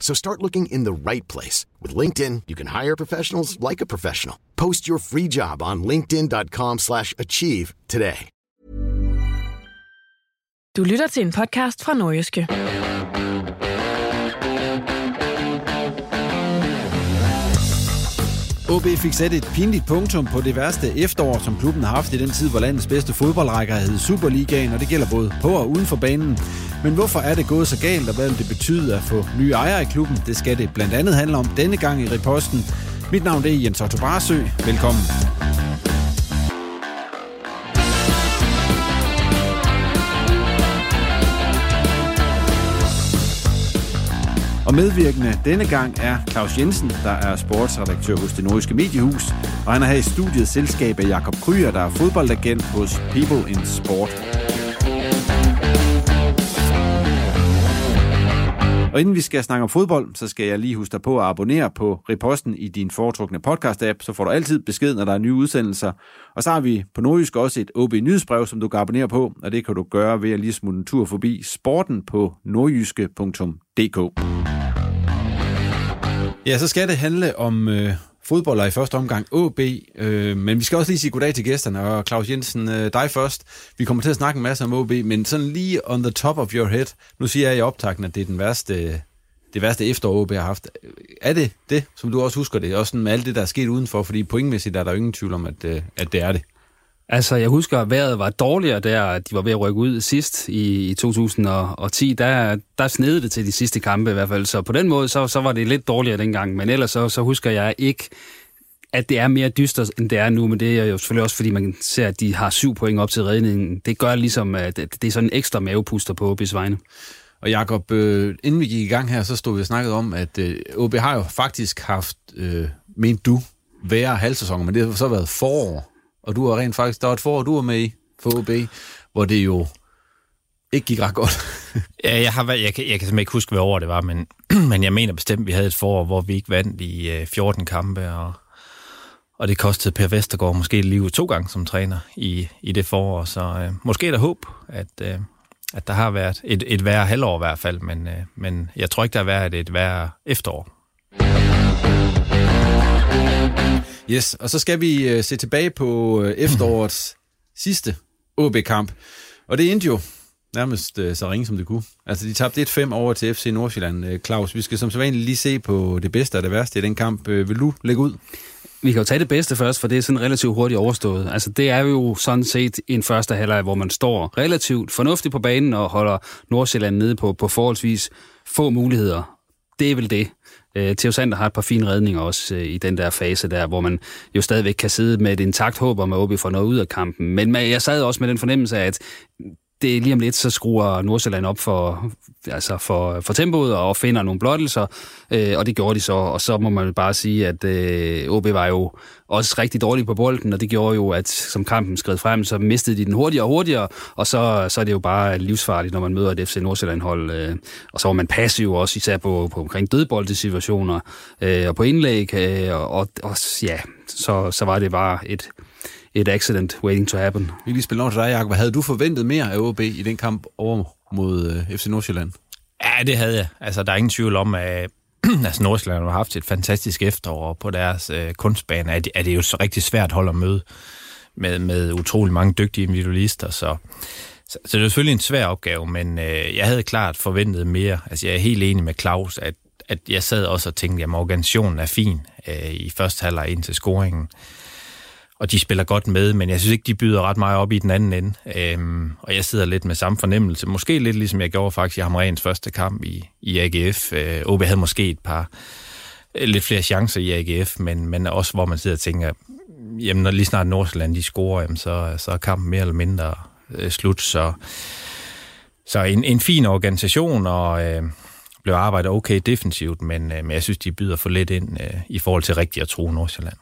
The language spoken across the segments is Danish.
So start looking in the right place. With LinkedIn, you can hire professionals like a professional. Post your free job on linkedin.com slash achieve today. Du lytter til en podcast fra Nordjyske. OB fik sat et pinligt punktum på det værste efterår, som klubben har haft i den tid, hvor landets bedste fodboldrækker hed Superligaen, og det gælder både på og uden for banen. Men hvorfor er det gået så galt, og hvad vil det betyde at få nye ejere i klubben? Det skal det blandt andet handle om denne gang i reposten. Mit navn er Jens Otto Barsø. Velkommen. Og medvirkende denne gang er Claus Jensen, der er sportsredaktør hos det nordiske mediehus, og han er her i studiet selskab af Jakob Kryer, der er fodboldagent hos People in Sport. Og inden vi skal snakke om fodbold, så skal jeg lige huske dig på at abonnere på Reposten i din foretrukne podcast-app, så får du altid besked, når der er nye udsendelser. Og så har vi på Nordjysk også et OB Nyhedsbrev, som du kan abonnere på, og det kan du gøre ved at lige smutte en tur forbi sporten på nordjyske.dk. Ja, så skal det handle om øh, fodbold i første omgang OB, øh, men vi skal også lige sige goddag til gæsterne, og Claus Jensen, øh, dig først. Vi kommer til at snakke en masse om OB, men sådan lige on the top of your head, nu siger jeg i optakten, at det er den værste, det værste efterår, OB har haft. Er det det, som du også husker det, også sådan med alt det, der er sket udenfor, fordi pointmæssigt er der jo ingen tvivl om, at, øh, at det er det. Altså, jeg husker, at vejret var dårligere der, de var ved at rykke ud sidst i, i 2010. Der, der snede det til de sidste kampe i hvert fald, så på den måde, så, så var det lidt dårligere dengang. Men ellers så, så husker jeg ikke, at det er mere dystert, end det er nu, men det er jo selvfølgelig også, fordi man ser, at de har syv point op til redningen. Det gør ligesom, at det er sådan en ekstra mavepuster på OB's vegne. Og Jakob, øh, inden vi gik i gang her, så stod vi og snakkede om, at øh, OB har jo faktisk haft, øh, ment du, værre halvsæsoner, men det har så været forår. Og du har rent faktisk, der var et forår, du var med i for OB, hvor det jo ikke gik ret godt. ja, jeg, har, jeg, jeg, kan, jeg kan simpelthen ikke huske, hvad år det var, men, men jeg mener bestemt, at vi havde et forår, hvor vi ikke vandt i øh, 14 kampe, og, og det kostede Per Vestergaard måske livet to gange som træner i, i det forår, så øh, måske er der håb, at, øh, at der har været et, et værre halvår i hvert fald, men, øh, men jeg tror ikke, der har været et værre efterår. Yes, og så skal vi øh, se tilbage på øh, efterårets sidste OB-kamp. Og det endte jo nærmest uh, så ringe, som det kunne. Altså, de tabte 1-5 over til FC Nordsjælland. Uh, Claus, vi skal som sædvanligt lige se på det bedste og det værste i den kamp. Vil du lægge ud? Vi kan jo tage det bedste først, for det er sådan relativt hurtigt overstået. Altså, det er jo sådan set en første halvleg, hvor man står relativt fornuftigt på banen og holder Nordsjælland nede på, på forholdsvis få muligheder. Det er vel det. Øh, Theo Sander har et par fine redninger også øh, i den der fase der, hvor man jo stadigvæk kan sidde med et intakt håb om, at OB får noget ud af kampen. Men jeg sad også med den fornemmelse af, at det lige om lidt, så skruer Nordsjælland op for, altså for, for tempoet og finder nogle blottelser, øh, og det gjorde de så. Og så må man bare sige, at øh, OB var jo også rigtig dårlige på bolden, og det gjorde jo, at som kampen skred frem, så mistede de den hurtigere og hurtigere, og så, så er det jo bare livsfarligt, når man møder et FC Nordsjælland-hold. Øh, og så var man passiv også, især på, på omkring dødboldsituationer øh, og på indlæg, øh, og, og, og ja, så, så var det bare et et accident waiting to happen. Vi lige spille over til dig, Jacob. Havde du forventet mere af OB i den kamp over mod uh, øh, FC Nordsjælland? Ja, det havde jeg. Altså, der er ingen tvivl om, at altså, Nordsjælland har haft et fantastisk efterår på deres uh, kunstbane. Er det, er det jo så rigtig svært hold at møde med, med utrolig mange dygtige individualister, så, så, så det er selvfølgelig en svær opgave, men uh, jeg havde klart forventet mere. Altså, jeg er helt enig med Claus, at at jeg sad også og tænkte, at organisationen er fin øh, i første halvleg ind til scoringen. Og de spiller godt med, men jeg synes ikke, de byder ret meget op i den anden ende. Øhm, og jeg sidder lidt med samme fornemmelse. Måske lidt ligesom jeg gjorde faktisk i Hamrens første kamp i, i AGF. Øh, OB havde måske et par øh, lidt flere chancer i AGF, men, men også hvor man sidder og tænker, jamen når lige snart Nordsjælland de scorer, jamen, så, så er kampen mere eller mindre øh, slut. Så, så en, en fin organisation, og øh, blev arbejdet okay defensivt, men, øh, men jeg synes, de byder for lidt ind øh, i forhold til rigtigt at tro Nordsjælland.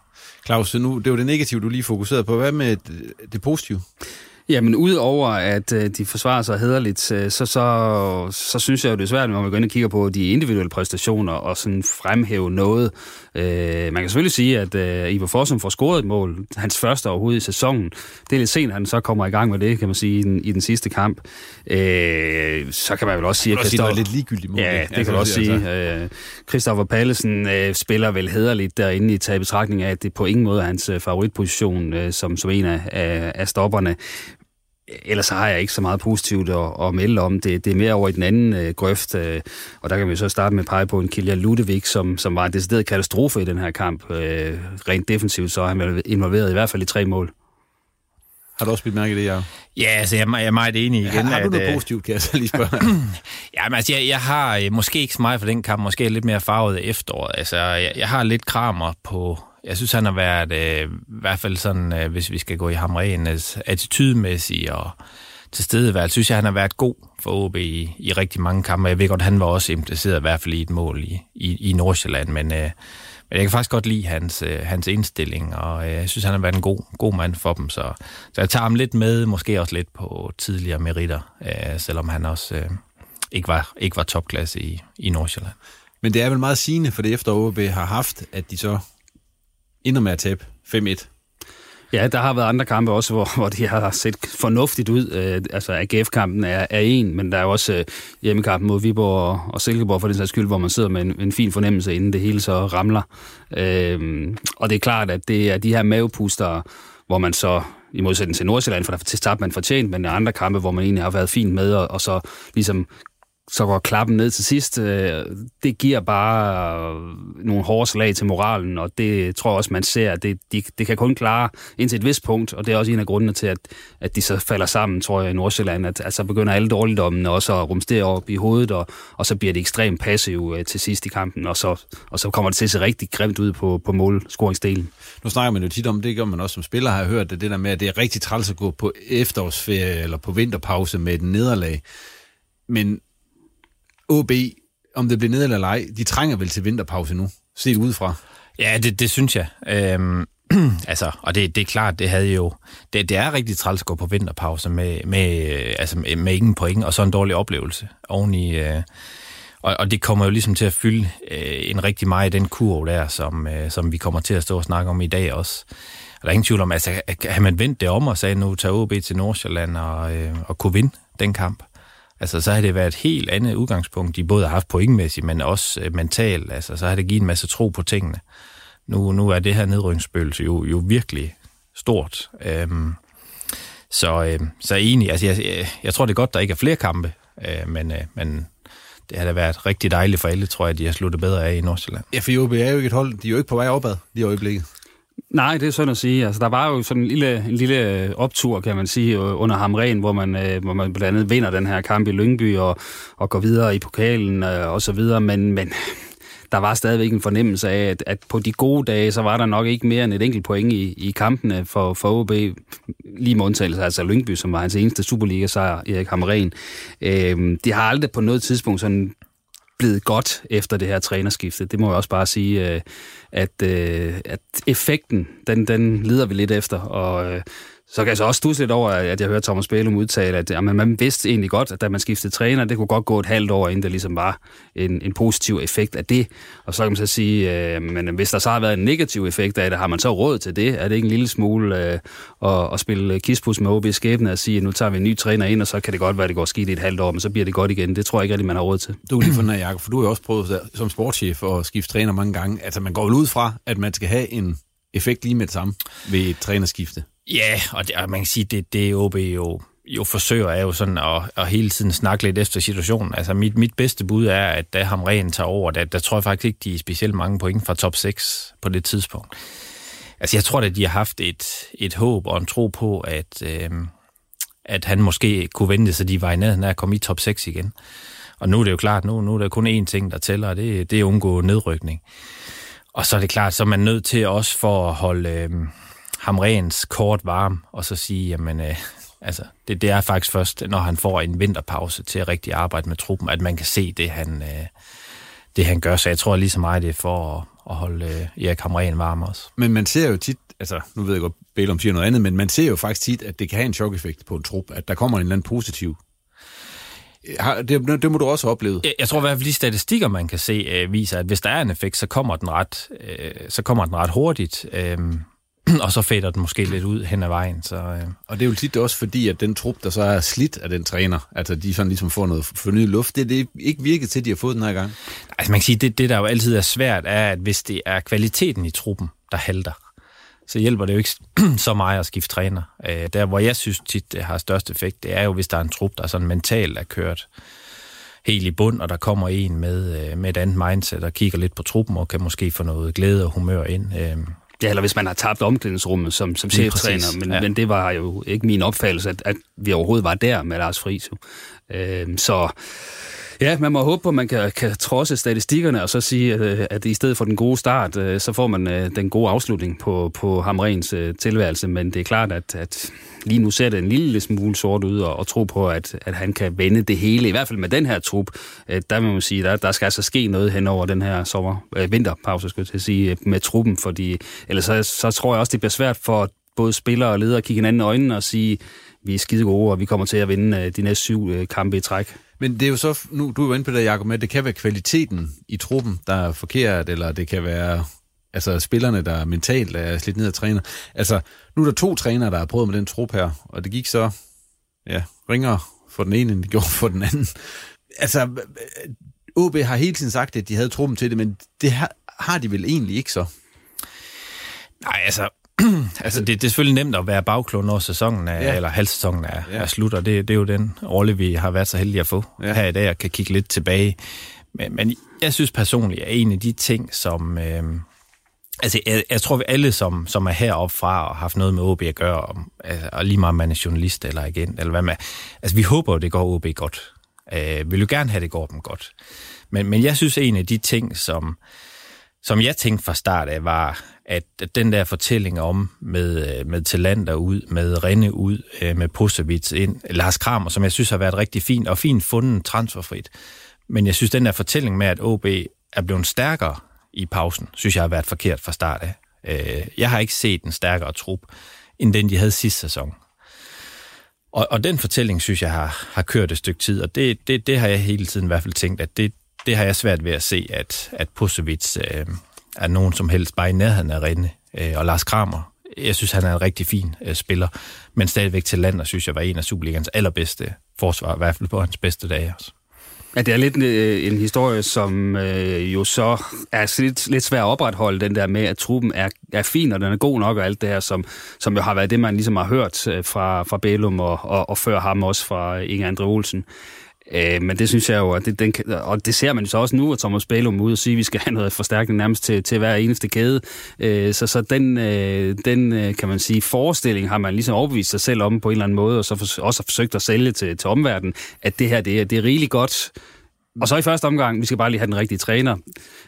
Claus, nu, det var det negative, du lige fokuserede på. Hvad med det positive? Jamen, udover at øh, de forsvarer sig hederligt, øh, så, så, så synes jeg jo, det er svært, når man går ind og kigger på de individuelle præstationer og sådan fremhæve noget. Øh, man kan selvfølgelig sige, at øh, Ivo Fossum får scoret et mål, hans første overhovedet i sæsonen. Det er lidt sent, at han så kommer i gang med det, kan man sige, i den, i den sidste kamp. Øh, så kan man vel også sige, at Christoffer... lidt ligegyldigt mål. Ja, det kan man også sige. Altså. Øh, Christoffer Pallesen øh, spiller vel hederligt derinde i taget betragtning af, at det på ingen måde er hans øh, favoritposition øh, som, som en af, af, af stopperne ellers har jeg ikke så meget positivt at, at melde om. Det, det er mere over i den anden øh, grøft, øh, og der kan vi så starte med at pege på en Kilian Ludevig, som, som var en decideret katastrofe i den her kamp. Øh, rent defensivt, så er han involveret i hvert fald i tre mål. Har du også blivet mærke i det, ja? Ja, altså, jeg, jeg er meget enig igen. Har, har du noget øh, positivt, kan jeg så lige spørge? ja, men altså, jeg, jeg har øh, måske ikke så meget for den kamp, måske lidt mere farvet efteråret. Altså, jeg, jeg har lidt kramer på, jeg synes, han har været, øh, i hvert fald sådan, øh, hvis vi skal gå i hamrenes attitydemæssigt og til stedeværelse, synes jeg, han har været god for OB i, i rigtig mange kampe. Jeg ved godt, han var også impliceret i hvert fald i et mål i, i, i Nordsjælland, men, øh, men jeg kan faktisk godt lide hans, øh, hans indstilling, og øh, jeg synes, han har været en god, god mand for dem, så, så jeg tager ham lidt med, måske også lidt på tidligere meritter, øh, selvom han også øh, ikke, var, ikke var topklasse i, i Nordsjælland. Men det er vel meget sigende for det efter OB har haft, at de så ender med at tabe 5-1. Ja, der har været andre kampe også, hvor, hvor de har set fornuftigt ud. Øh, altså, AGF-kampen er, er en, men der er også øh, hjemmekampen mod Viborg og, og Silkeborg for den sags skyld, hvor man sidder med en, en fin fornemmelse, inden det hele så ramler. Øh, og det er klart, at det er de her mavepuster, hvor man så i modsætning til Nordsjælland, for der til start man fortjent, men der er andre kampe, hvor man egentlig har været fint med, og, og så ligesom så går klappen ned til sidst. Øh, det giver bare øh, nogle hårde slag til moralen, og det tror jeg også, man ser, at det, de, det kan kun klare indtil et vist punkt, og det er også en af grundene til, at, at de så falder sammen, tror jeg, i Nordsjælland, at, at så begynder alle dårligdommene også at rumstere op i hovedet, og, og så bliver det ekstremt passive øh, til sidst i kampen, og så, og så kommer det til at se rigtig grimt ud på, på målscoringsdelen. Nu snakker man jo tit om, det gør man også som spiller, har jeg hørt, det, det der med, at det er rigtig træls at gå på efterårsferie eller på vinterpause med et nederlag. Men OB, om det bliver ned eller ej, de trænger vel til vinterpause nu, set udefra. Ja, det, det synes jeg. Øhm, altså, og det, det er klart, det havde jo... Det, det er rigtig træls at gå på vinterpause med, med, øh, altså med, med ingen point, og så en dårlig oplevelse oveni... Øh, og, og det kommer jo ligesom til at fylde øh, en rigtig meget i den kurv der, som, øh, som vi kommer til at stå og snakke om i dag også. Og der er ingen tvivl om, altså, har man vendt det om og sagde, nu tager OB til Nordsjælland og, øh, og kunne vinde den kamp, Altså, så har det været et helt andet udgangspunkt, de både har haft pointmæssigt, men også øh, mentalt. Altså, så har det givet en masse tro på tingene. Nu, nu er det her nedrykningsspøgelse jo, jo virkelig stort. Øhm, så, øh, så egentlig, altså, jeg, jeg, jeg tror, det er godt, der ikke er flere kampe, øh, men, øh, men det har da været rigtig dejligt for alle, tror jeg, at de har sluttet bedre af i Nordsjælland. Ja, for OB er jo ikke et hold, de er jo ikke på vej opad lige i øjeblikket. Nej, det er sådan at sige. Altså, der var jo sådan en lille, en lille øh, optur, kan man sige, øh, under Hamren, hvor man, øh, hvor man blandt andet vinder den her kamp i Lyngby og, og går videre i pokalen øh, og så videre, men, men der var stadigvæk en fornemmelse af, at, at på de gode dage, så var der nok ikke mere end et enkelt point i, i kampene for, for OB, lige med undtagelse altså Lyngby, som var hans eneste Superliga-sejr, Erik Hamren. Øh, de har aldrig på noget tidspunkt sådan blevet godt efter det her trænerskifte. Det må jeg også bare sige, øh, at, øh, at effekten, den, den lider vi lidt efter, og øh, så kan jeg så også stusse lidt over, at jeg hørte Thomas Bælum udtale, at jamen, man vidste egentlig godt, at da man skiftede træner, det kunne godt gå et halvt år, inden der ligesom var en, en positiv effekt af det. Og så kan man så sige, øh, men hvis der så har været en negativ effekt af det, har man så råd til det? Er det ikke en lille smule øh, at, at spille kispus med OB skæbne og sige, at nu tager vi en ny træner ind, og så kan det godt være, at det går skidt i et halvt år, men så bliver det godt igen. Det tror jeg ikke rigtig, man har råd til. Du er lige for den Jacob, for du har jo også prøvet som sportschef at skifte træner mange gange. Altså man går vel ud fra, at man skal have en effekt lige med det samme ved et trænerskifte. Ja, og, det, og man kan sige, det, det er OB jo, jo forsøger, er jo sådan at, at hele tiden snakke lidt efter situationen. Altså mit, mit bedste bud er, at da Hamren tager over, der, der tror jeg faktisk ikke, de er specielt mange point fra top 6 på det tidspunkt. Altså jeg tror, at de har haft et, et håb og en tro på, at, øh, at han måske kunne vente, så de var i nærheden af at komme i top 6 igen. Og nu er det jo klart, nu, nu er der kun én ting, der tæller, og det, det er at undgå nedrykning. Og så er det klart, så er man nødt til også for at holde øh, Hamrens kort varm, og så sige, jamen, øh, altså, det, det er faktisk først, når han får en vinterpause til at rigtig arbejde med truppen, at man kan se det, han, øh, det, han gør. Så jeg tror lige så meget, det er for at, at holde øh, Erik Hamren varm også. Men man ser jo tit, altså nu ved jeg godt, Bælum siger noget andet, men man ser jo faktisk tit, at det kan have en chok-effekt på en trup, at der kommer en eller anden positiv det, det må du også opleve. Jeg, jeg tror i hvert fald, de statistikker, man kan se, øh, viser, at hvis der er en effekt, så kommer den ret, øh, så kommer den ret hurtigt. Øh, og så fader den måske lidt ud hen ad vejen. Så, øh. Og det er jo tit også fordi, at den trup, der så er slidt af den træner, altså de sådan ligesom får noget fornyet luft, det er det ikke virket til, at de har fået den her gang. Altså man kan sige, det, det der jo altid er svært, er, at hvis det er kvaliteten i truppen, der halter, så hjælper det jo ikke så meget at skifte træner. Øh, der, hvor jeg synes tit, det har størst effekt, det er jo, hvis der er en trup, der sådan mentalt er kørt helt i bund, og der kommer en med, øh, med et andet mindset og kigger lidt på truppen og kan måske få noget glæde og humør ind. Øh, Ja, eller hvis man har tabt omklædningsrummet som, som cheftræner, men, ja. men det var jo ikke min opfattelse, at, at vi overhovedet var der med Lars Friis. Øh, så Ja, man må håbe på, at man kan, kan trodse statistikkerne og så sige, øh, at i stedet for den gode start, øh, så får man øh, den gode afslutning på, på Hamrens tilværelse. Men det er klart, at, at lige nu ser det en lille smule sort ud, og, og tro på, at, at han kan vende det hele, i hvert fald med den her trup. Øh, der vil man sige, der, der skal altså ske noget hen over den her sommer, øh, vinterpause, skulle jeg sige, øh, med truppen, fordi ellers så, så tror jeg også, det bliver svært for både spillere og ledere at kigge hinanden i øjnene og sige, vi er skide gode, og vi kommer til at vinde øh, de næste syv kampe i træk. Men det er jo så, nu du er jo inde på det, Jacob, med, det kan være kvaliteten i truppen, der er forkert, eller det kan være altså spillerne, der mentalt er slidt ned af træner. Altså, nu er der to trænere, der har prøvet med den trup her, og det gik så, ja, ringer for den ene, end det gjorde for den anden. Altså, OB har hele tiden sagt, at de havde truppen til det, men det har, har de vel egentlig ikke så? Nej, altså, altså, det, det er selvfølgelig nemt at være bagklog, når sæsonen er, ja. eller halvsæsonen er, ja. er slut, og det, det er jo den rolle, vi har været så heldige at få ja. her i dag, og kan kigge lidt tilbage. Men, men jeg synes personligt, at en af de ting, som... Øh, altså, jeg, jeg tror, vi alle, som, som er heroppe fra og har haft noget med OB at gøre, og, altså, og lige meget man er journalist eller agent, eller hvad med, altså, vi håber at det går OB godt. Øh, vi vil jo gerne have, at det går dem godt. Men, men jeg synes, en af de ting, som, som jeg tænkte fra start af, var, at den der fortælling om med, øh, med Talander ud, med Renne ud, øh, med Pusevits ind, Lars Kramer, som jeg synes har været rigtig fint, og fint fundet transferfrit. Men jeg synes, den der fortælling med, at OB er blevet stærkere i pausen, synes jeg har været forkert fra start af. Øh, jeg har ikke set en stærkere trup, end den, de havde sidste sæson. Og, og den fortælling, synes jeg, har, har kørt et stykke tid, og det, det, det har jeg hele tiden i hvert fald tænkt, at det, det har jeg svært ved at se, at, at Pusovic øh, er nogen som helst bare i nærheden af Rinde. Øh, og Lars Kramer, jeg synes, han er en rigtig fin øh, spiller, men stadigvæk til land, og synes jeg var en af Superligans allerbedste forsvar, i hvert fald på hans bedste dage også. Ja, det er lidt øh, en historie, som øh, jo så er lidt, lidt svær at opretholde, den der med, at truppen er, er fin, og den er god nok, og alt det her, som, som jo har været det, man ligesom har hørt øh, fra, fra Bælum, og, og, og før ham også fra Inge Andre Olsen. Øh, men det synes jeg jo, at det, den, og det ser man jo så også nu, at Thomas Bælum ud og sige, at vi skal have noget forstærkning nærmest til, til hver eneste kæde. Øh, så så den, øh, den, øh, kan man sige, forestilling har man ligesom overbevist sig selv om på en eller anden måde, og så for, også forsøgt at sælge til, til omverdenen, at det her, det er, det er rigeligt godt og så i første omgang, vi skal bare lige have den rigtige træner.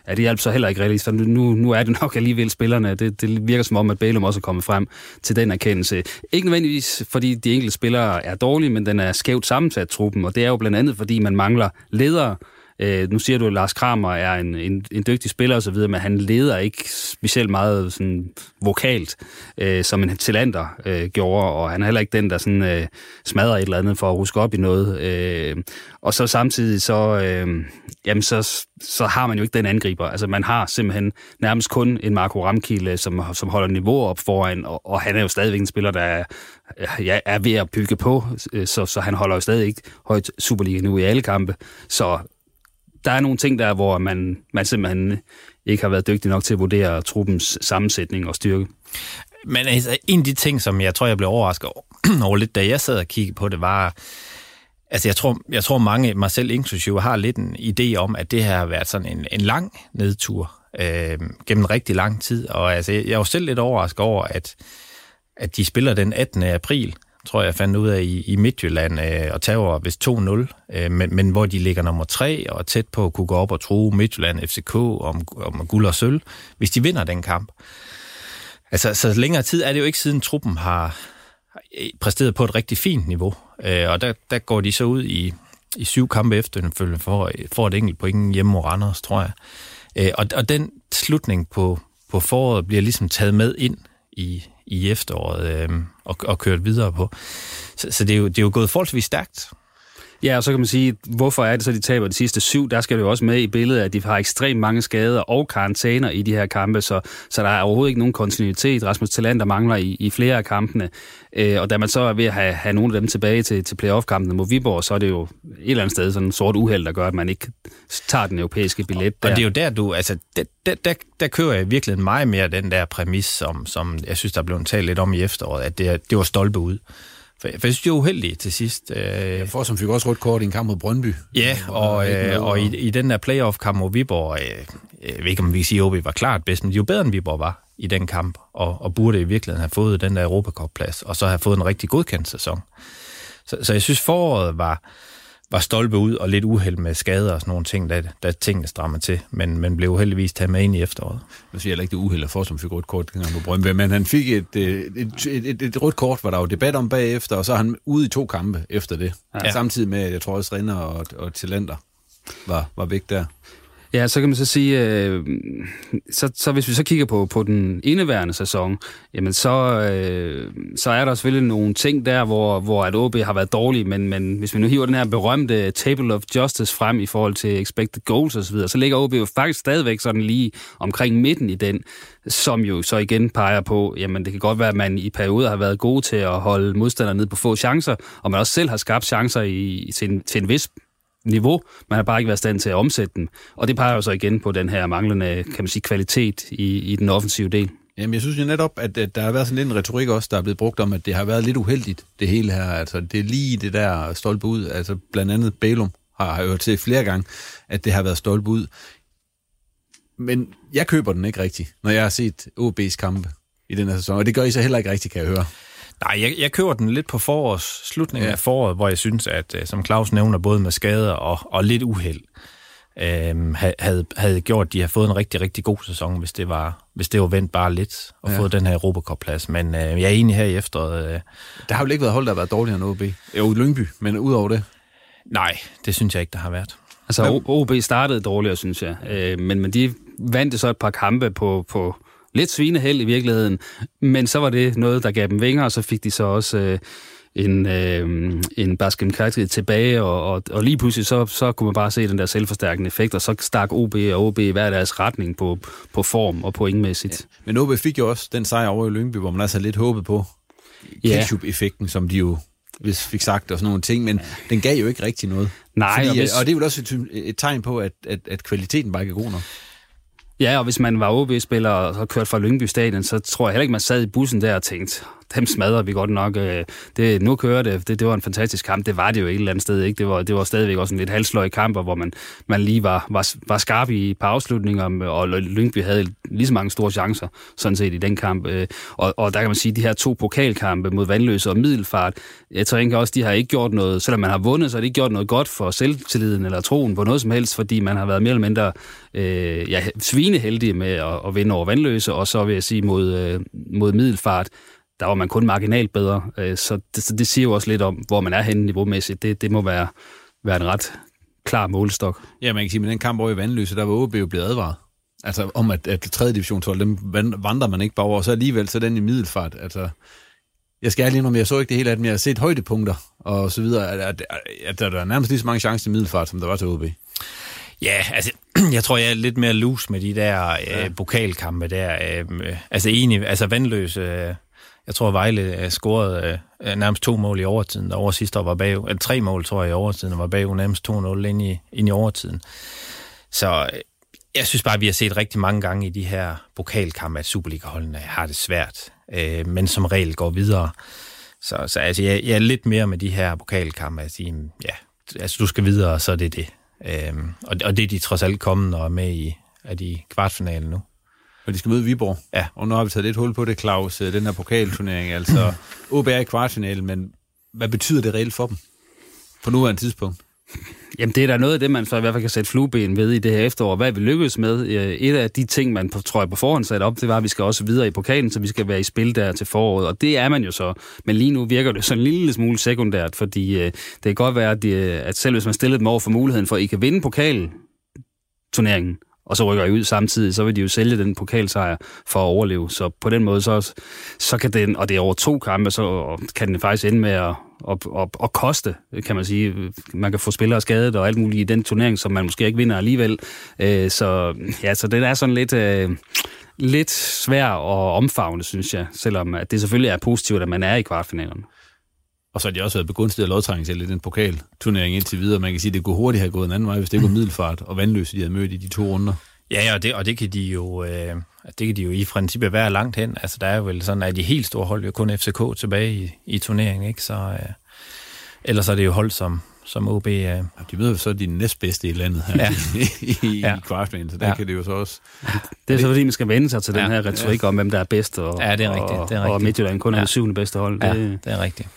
Ja, det hjælper så heller ikke rigtigt, for nu, nu er det nok alligevel spillerne. Det, det virker som om, at Bælum også er kommet frem til den erkendelse. Ikke nødvendigvis, fordi de enkelte spillere er dårlige, men den er skævt sammensat, truppen. Og det er jo blandt andet, fordi man mangler ledere, Øh, nu siger du, at Lars Kramer er en, en, en dygtig spiller osv., men han leder ikke specielt meget sådan, vokalt, øh, som en Tillander øh, gjorde, og han er heller ikke den, der sådan, øh, smadrer et eller andet for at ruske op i noget. Øh, og så samtidig, så, øh, jamen så, så har man jo ikke den angriber. Altså man har simpelthen nærmest kun en Marco Ramkilde, som, som holder niveau op foran, og, og han er jo stadigvæk en spiller, der er, ja, er ved at bygge på, øh, så, så han holder jo stadig ikke højt Superliga nu i alle kampe. Så der er nogle ting der, hvor man, man simpelthen ikke har været dygtig nok til at vurdere truppens sammensætning og styrke. Men altså, en af de ting, som jeg tror, jeg blev overrasket over, over lidt, da jeg sad og kiggede på det, var... Altså, jeg tror, jeg tror mange, mig selv inklusive, har lidt en idé om, at det her har været sådan en, en lang nedtur øh, gennem rigtig lang tid. Og altså, jeg var selv lidt overrasket over, at, at de spiller den 18. april, tror jeg, fandt ud af i, i Midtjylland, øh, og tager hvis 2-0, øh, men, men hvor de ligger nummer 3 og tæt på at kunne gå op og tro Midtjylland FCK om, om guld og sølv, hvis de vinder den kamp. Altså, så længere tid er det jo ikke siden truppen har øh, præsteret på et rigtig fint niveau, øh, og der, der går de så ud i, i syv kampe efterfølgende for, for et enkelt point hjemme mod Randers, tror jeg. Øh, og, og den slutning på, på foråret bliver ligesom taget med ind i, i efteråret øh, og, og kørt videre på. Så, så det, er jo, det er jo gået forholdsvis stærkt. Ja, og så kan man sige, hvorfor er det så, de taber de sidste syv? Der skal det jo også med i billedet, at de har ekstremt mange skader og karantæner i de her kampe, så, så der er overhovedet ikke nogen kontinuitet. Rasmus Talander mangler i, i flere af kampene. Øh, og da man så er ved at have, have nogle af dem tilbage til, til playoff-kampen mod Viborg, så er det jo et eller andet sted sådan en sort uheld, der gør, at man ikke tager den europæiske billet der. Og det er jo der, du... Altså, der, der, der, der kører jeg virkelig meget mere den der præmis, som, som jeg synes, der blev talt lidt om i efteråret, at det, det var stolpe ud. For, for jeg synes, det er uheldigt til sidst. Øh, ja, som fik også rødt kort i en kamp mod Brøndby. Ja, og, øh, og i, i den der playoff-kamp mod Viborg, øh, jeg ved ikke, om vi kan sige, at OB var klart bedst, men de var bedre, end Viborg var i den kamp, og, og burde i virkeligheden have fået den der Europacup-plads, og så have fået en rigtig godkendt sæson. Så, så jeg synes, foråret var, var stolpe ud og lidt uheld med skader og sådan nogle ting, der, der tingene strammer til, men, men blev heldigvis taget med ind i efteråret. Jeg siger heller ikke, det uheld for, som fik rødt kort dengang på Brøndby, men han fik et, et, et, et, et rødt kort, hvor der var debat om bagefter, og så er han ude i to kampe efter det. Ja. Samtidig med, at jeg tror også, Renner og, og Talenter var, var væk der. Ja, så kan man så sige, øh, så, så hvis vi så kigger på, på den indeværende sæson, jamen så, øh, så er der selvfølgelig nogle ting der, hvor, hvor at OB har været dårlig, men, men hvis vi nu hiver den her berømte Table of Justice frem i forhold til expected goals osv., så, så ligger OB jo faktisk stadigvæk sådan lige omkring midten i den, som jo så igen peger på, jamen det kan godt være, at man i perioder har været gode til at holde modstanderne ned på få chancer, og man også selv har skabt chancer i, til, en, til en vis niveau. Man har bare ikke været i stand til at omsætte dem. Og det peger jo så igen på den her manglende kan man sige, kvalitet i, i den offensive del. Jamen, jeg synes jo netop, at, at der har været sådan lidt en retorik også, der er blevet brugt om, at det har været lidt uheldigt, det hele her. Altså, det er lige det der stolpe ud. Altså, blandt andet Bælum har, har hørt til flere gange, at det har været stolpe ud. Men jeg køber den ikke rigtigt, når jeg har set OB's kampe i den her sæson. Og det gør I så heller ikke rigtigt, kan jeg høre. Nej, jeg, jeg køber den lidt på forårs, slutningen ja. af foråret, hvor jeg synes, at øh, som Claus nævner, både med skader og, og lidt uheld, øh, havde, havde gjort, at de har fået en rigtig, rigtig god sæson, hvis det var, hvis det var vendt bare lidt og ja. fået den her Europacup-plads. Men øh, jeg er enig her i efteråret. Øh, der har jo ikke været hold, der har været dårligere end OB. Jo, Lyngby, men udover det? Nej, det synes jeg ikke, der har været. Altså, OB startede dårligere, synes jeg. Øh, men, men de vandt så et par kampe på, på lidt svineheld i virkeligheden, men så var det noget, der gav dem vinger, og så fik de så også øh, en, øh, en Baskem Kajti tilbage, og, og, og lige pludselig så, så kunne man bare se den der selvforstærkende effekt, og så stak OB og OB i hver deres retning på, på form og pointmæssigt. Ja. Men OB fik jo også den sejr over i Lyngby, hvor man altså lidt håbet på ketchup-effekten, som de jo hvis fik sagt og sådan nogle ting, men ja. den gav jo ikke rigtig noget. Nej, Fordi, og, hvis... og det er jo også et, et tegn på, at, at, at kvaliteten bare ikke er god nok. Ja, og hvis man var OB-spiller og så kørt fra Lyngby Stadion, så tror jeg heller ikke, man sad i bussen der og tænkte, dem smadrer vi godt nok. Øh, det, nu kører det. det. Det var en fantastisk kamp. Det var det jo et eller andet sted. Ikke? Det, var, det var stadigvæk også en lidt halsløj kamp, hvor man, man lige var, var, var skarp i på afslutninger, og Lyngby havde lige så mange store chancer, sådan set, i den kamp. Øh, og, og der kan man sige, at de her to pokalkampe mod Vandløse og Middelfart, jeg tror ikke også, de har ikke gjort noget, selvom man har vundet, så har de ikke gjort noget godt for selvtilliden eller troen på noget som helst, fordi man har været mere eller mindre øh, ja, svineheldige med at, at vinde over Vandløse, og så vil jeg sige mod, øh, mod Middelfart, der var man kun marginalt bedre. Øh, så det, så det siger jo også lidt om, hvor man er henne niveaumæssigt. Det, det må være, være en ret klar målestok. Ja, man kan sige, at den kamp over i Vandløse, der var OB jo blevet advaret. Altså om, at, at 3. division 12, dem vandrer man ikke bare over, og så alligevel så den i middelfart. Altså, jeg skal ærlig om, jeg så ikke det hele af dem, jeg har set højdepunkter og så videre, at, at, at der er nærmest lige så mange chancer til middelfart, som der var til OB. Ja, altså, jeg tror, jeg er lidt mere loose med de der ja. øh, pokalkampe der. Øh, altså enig, altså vandløse... Øh, jeg tror, Vejle øh, scorede uh, nærmest to mål i overtiden, der over sidste år var bag, eller tre mål, tror jeg, i overtiden, og var bag nærmest 2-0 ind i, ind i overtiden. Så jeg synes bare, at vi har set rigtig mange gange i de her pokalkampe, at Superliga-holdene har det svært, øh, men som regel går videre. Så, så altså, jeg, jeg er lidt mere med de her pokalkampe at sige, ja, altså du skal videre, så er det det. Øh, og, og det er de trods alt kommet og er med i er de kvartfinalen nu. Og de skal møde Viborg. Ja. Og nu har vi taget lidt hul på det, Claus, øh, den her pokalturnering. Altså, OB er i kvartfinalen, men hvad betyder det reelt for dem på nuværende tidspunkt? Jamen, det er da noget af det, man så i hvert fald kan sætte flueben ved i det her efterår. Hvad vi lykkes med? Øh, et af de ting, man tror jeg på forhånd sat op, det var, at vi skal også videre i pokalen, så vi skal være i spil der til foråret. Og det er man jo så. Men lige nu virker det sådan en lille smule sekundært, fordi øh, det kan godt være, at, at selv hvis man stillede dem over for muligheden for, at I kan vinde pokalen, turneringen, og så rykker I ud samtidig, så vil de jo sælge den pokalsejr for at overleve. Så på den måde, så, så kan den, og det er over to kampe, så kan den faktisk ende med at, at, at, at koste, kan man sige. Man kan få spillere skadet og alt muligt i den turnering, som man måske ikke vinder alligevel. Øh, så ja, så den er sådan lidt... Øh, lidt svær at omfavne, synes jeg, selvom at det selvfølgelig er positivt, at man er i kvartfinalen. Og så har de også været begunstiget af lodtrækning i den pokalturnering indtil videre. Man kan sige, at det kunne hurtigt have gået en anden vej, hvis det ikke var middelfart og vandløse, de havde mødt i de to runder. Ja, ja og, det, og det kan de jo øh, det kan de jo i princippet være langt hen. Altså, der er jo vel sådan, at de helt store hold jo kun FCK tilbage i, i turneringen, ikke? Så, øh, ellers er det jo hold som, som OB... Øh. Ja, de møder så de næstbedste i landet her ja. i, i, ja. i kvartfinalen, så der ja. kan det jo så også... Det er så fordi, man skal vende sig til ja. den her retorik ja. om, hvem der er bedst, og, ja, det er rigtigt, det er rigtigt. og Midtjylland kun er ja. det syvende bedste hold. Det, ja, det er rigtigt.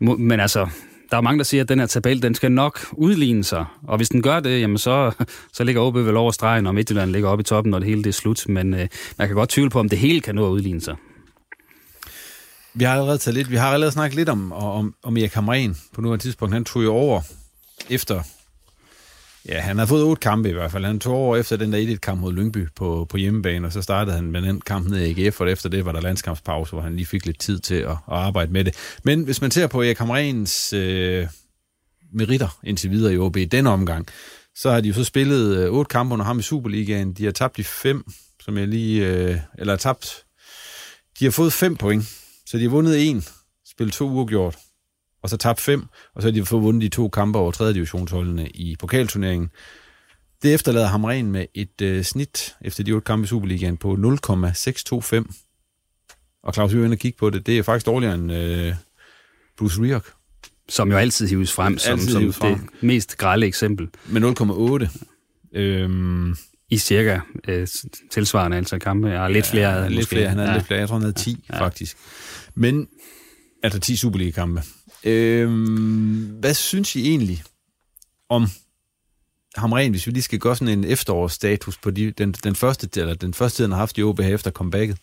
Men altså, der er mange, der siger, at den her tabel, den skal nok udligne sig. Og hvis den gør det, jamen så, så ligger OB vel over stregen, og Midtjylland ligger oppe i toppen, når det hele det er slut. Men øh, man kan godt tvivle på, om det hele kan nå at udligne sig. Vi har allerede taget lidt, vi har allerede snakket lidt om, om, om Erik Hamren på nuværende tidspunkt. Han tog jo over efter Ja, han har fået otte kampe i hvert fald. Han tog over efter den der 1-1-kamp mod Lyngby på, på hjemmebane, og så startede han med den kamp ned i AGF, og efter det var der landskampspause, hvor han lige fik lidt tid til at, at arbejde med det. Men hvis man ser på Erik Hamrens øh, meritter indtil videre i OB i den omgang, så har de jo så spillet øh, otte kampe under ham i Superligaen. De har tabt de fem, som jeg lige... Øh, eller tabt... De har fået fem point, så de har vundet en, spillet to uafgjort, og så tabt fem, og så har de fået vundet de to kampe over 3. divisionsholdene i pokalturneringen. Det efterlader ham ren med et øh, snit efter de otte kampe i Superligaen på 0,625. Og Claus Høen kigge på det, det er faktisk dårligere end øh, Bruce Rioch. Som jo altid hives frem som, altid som frem. det mest grælde eksempel. Med 0,8. Øhm, I cirka øh, tilsvarende antal kampe. Ja, lidt flere. Ja, lidt måske. flere. Han havde ja. lidt flere. Jeg tror, han havde 10 ja. faktisk. Men, altså 10 Superliga-kampe. Øhm, hvad synes I egentlig om Hamren, hvis vi lige skal gøre sådan en efterårsstatus på de, den, den, første, eller den første tid, han har haft i OB efter comebacket?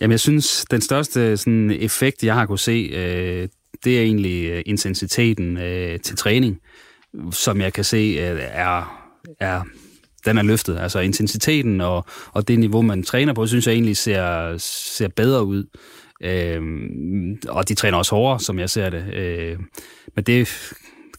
Jamen, jeg synes, den største sådan, effekt, jeg har kunne se, øh, det er egentlig øh, intensiteten øh, til træning, som jeg kan se øh, er, er den er løftet. Altså intensiteten og, og det niveau, man træner på, synes jeg egentlig ser, ser bedre ud. Øh, og de træner også hårdere, som jeg ser det. Øh, men det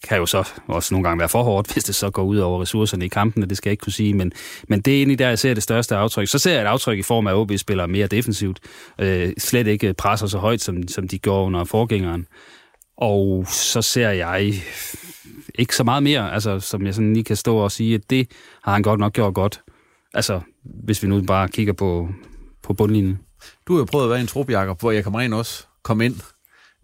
kan jo så også nogle gange være for hårdt, hvis det så går ud over ressourcerne i kampene, det skal jeg ikke kunne sige, men, men det er egentlig der, jeg ser det største aftryk. Så ser jeg et aftryk i form af, at OB spiller mere defensivt, øh, slet ikke presser så højt, som, som de gjorde under forgængeren. Og så ser jeg ikke så meget mere, altså, som jeg sådan lige kan stå og sige, at det har han godt nok gjort godt. Altså, hvis vi nu bare kigger på, på bundlinjen. Du har jo prøvet at være en trup, Jacob, hvor jeg kommer ind også kom ind.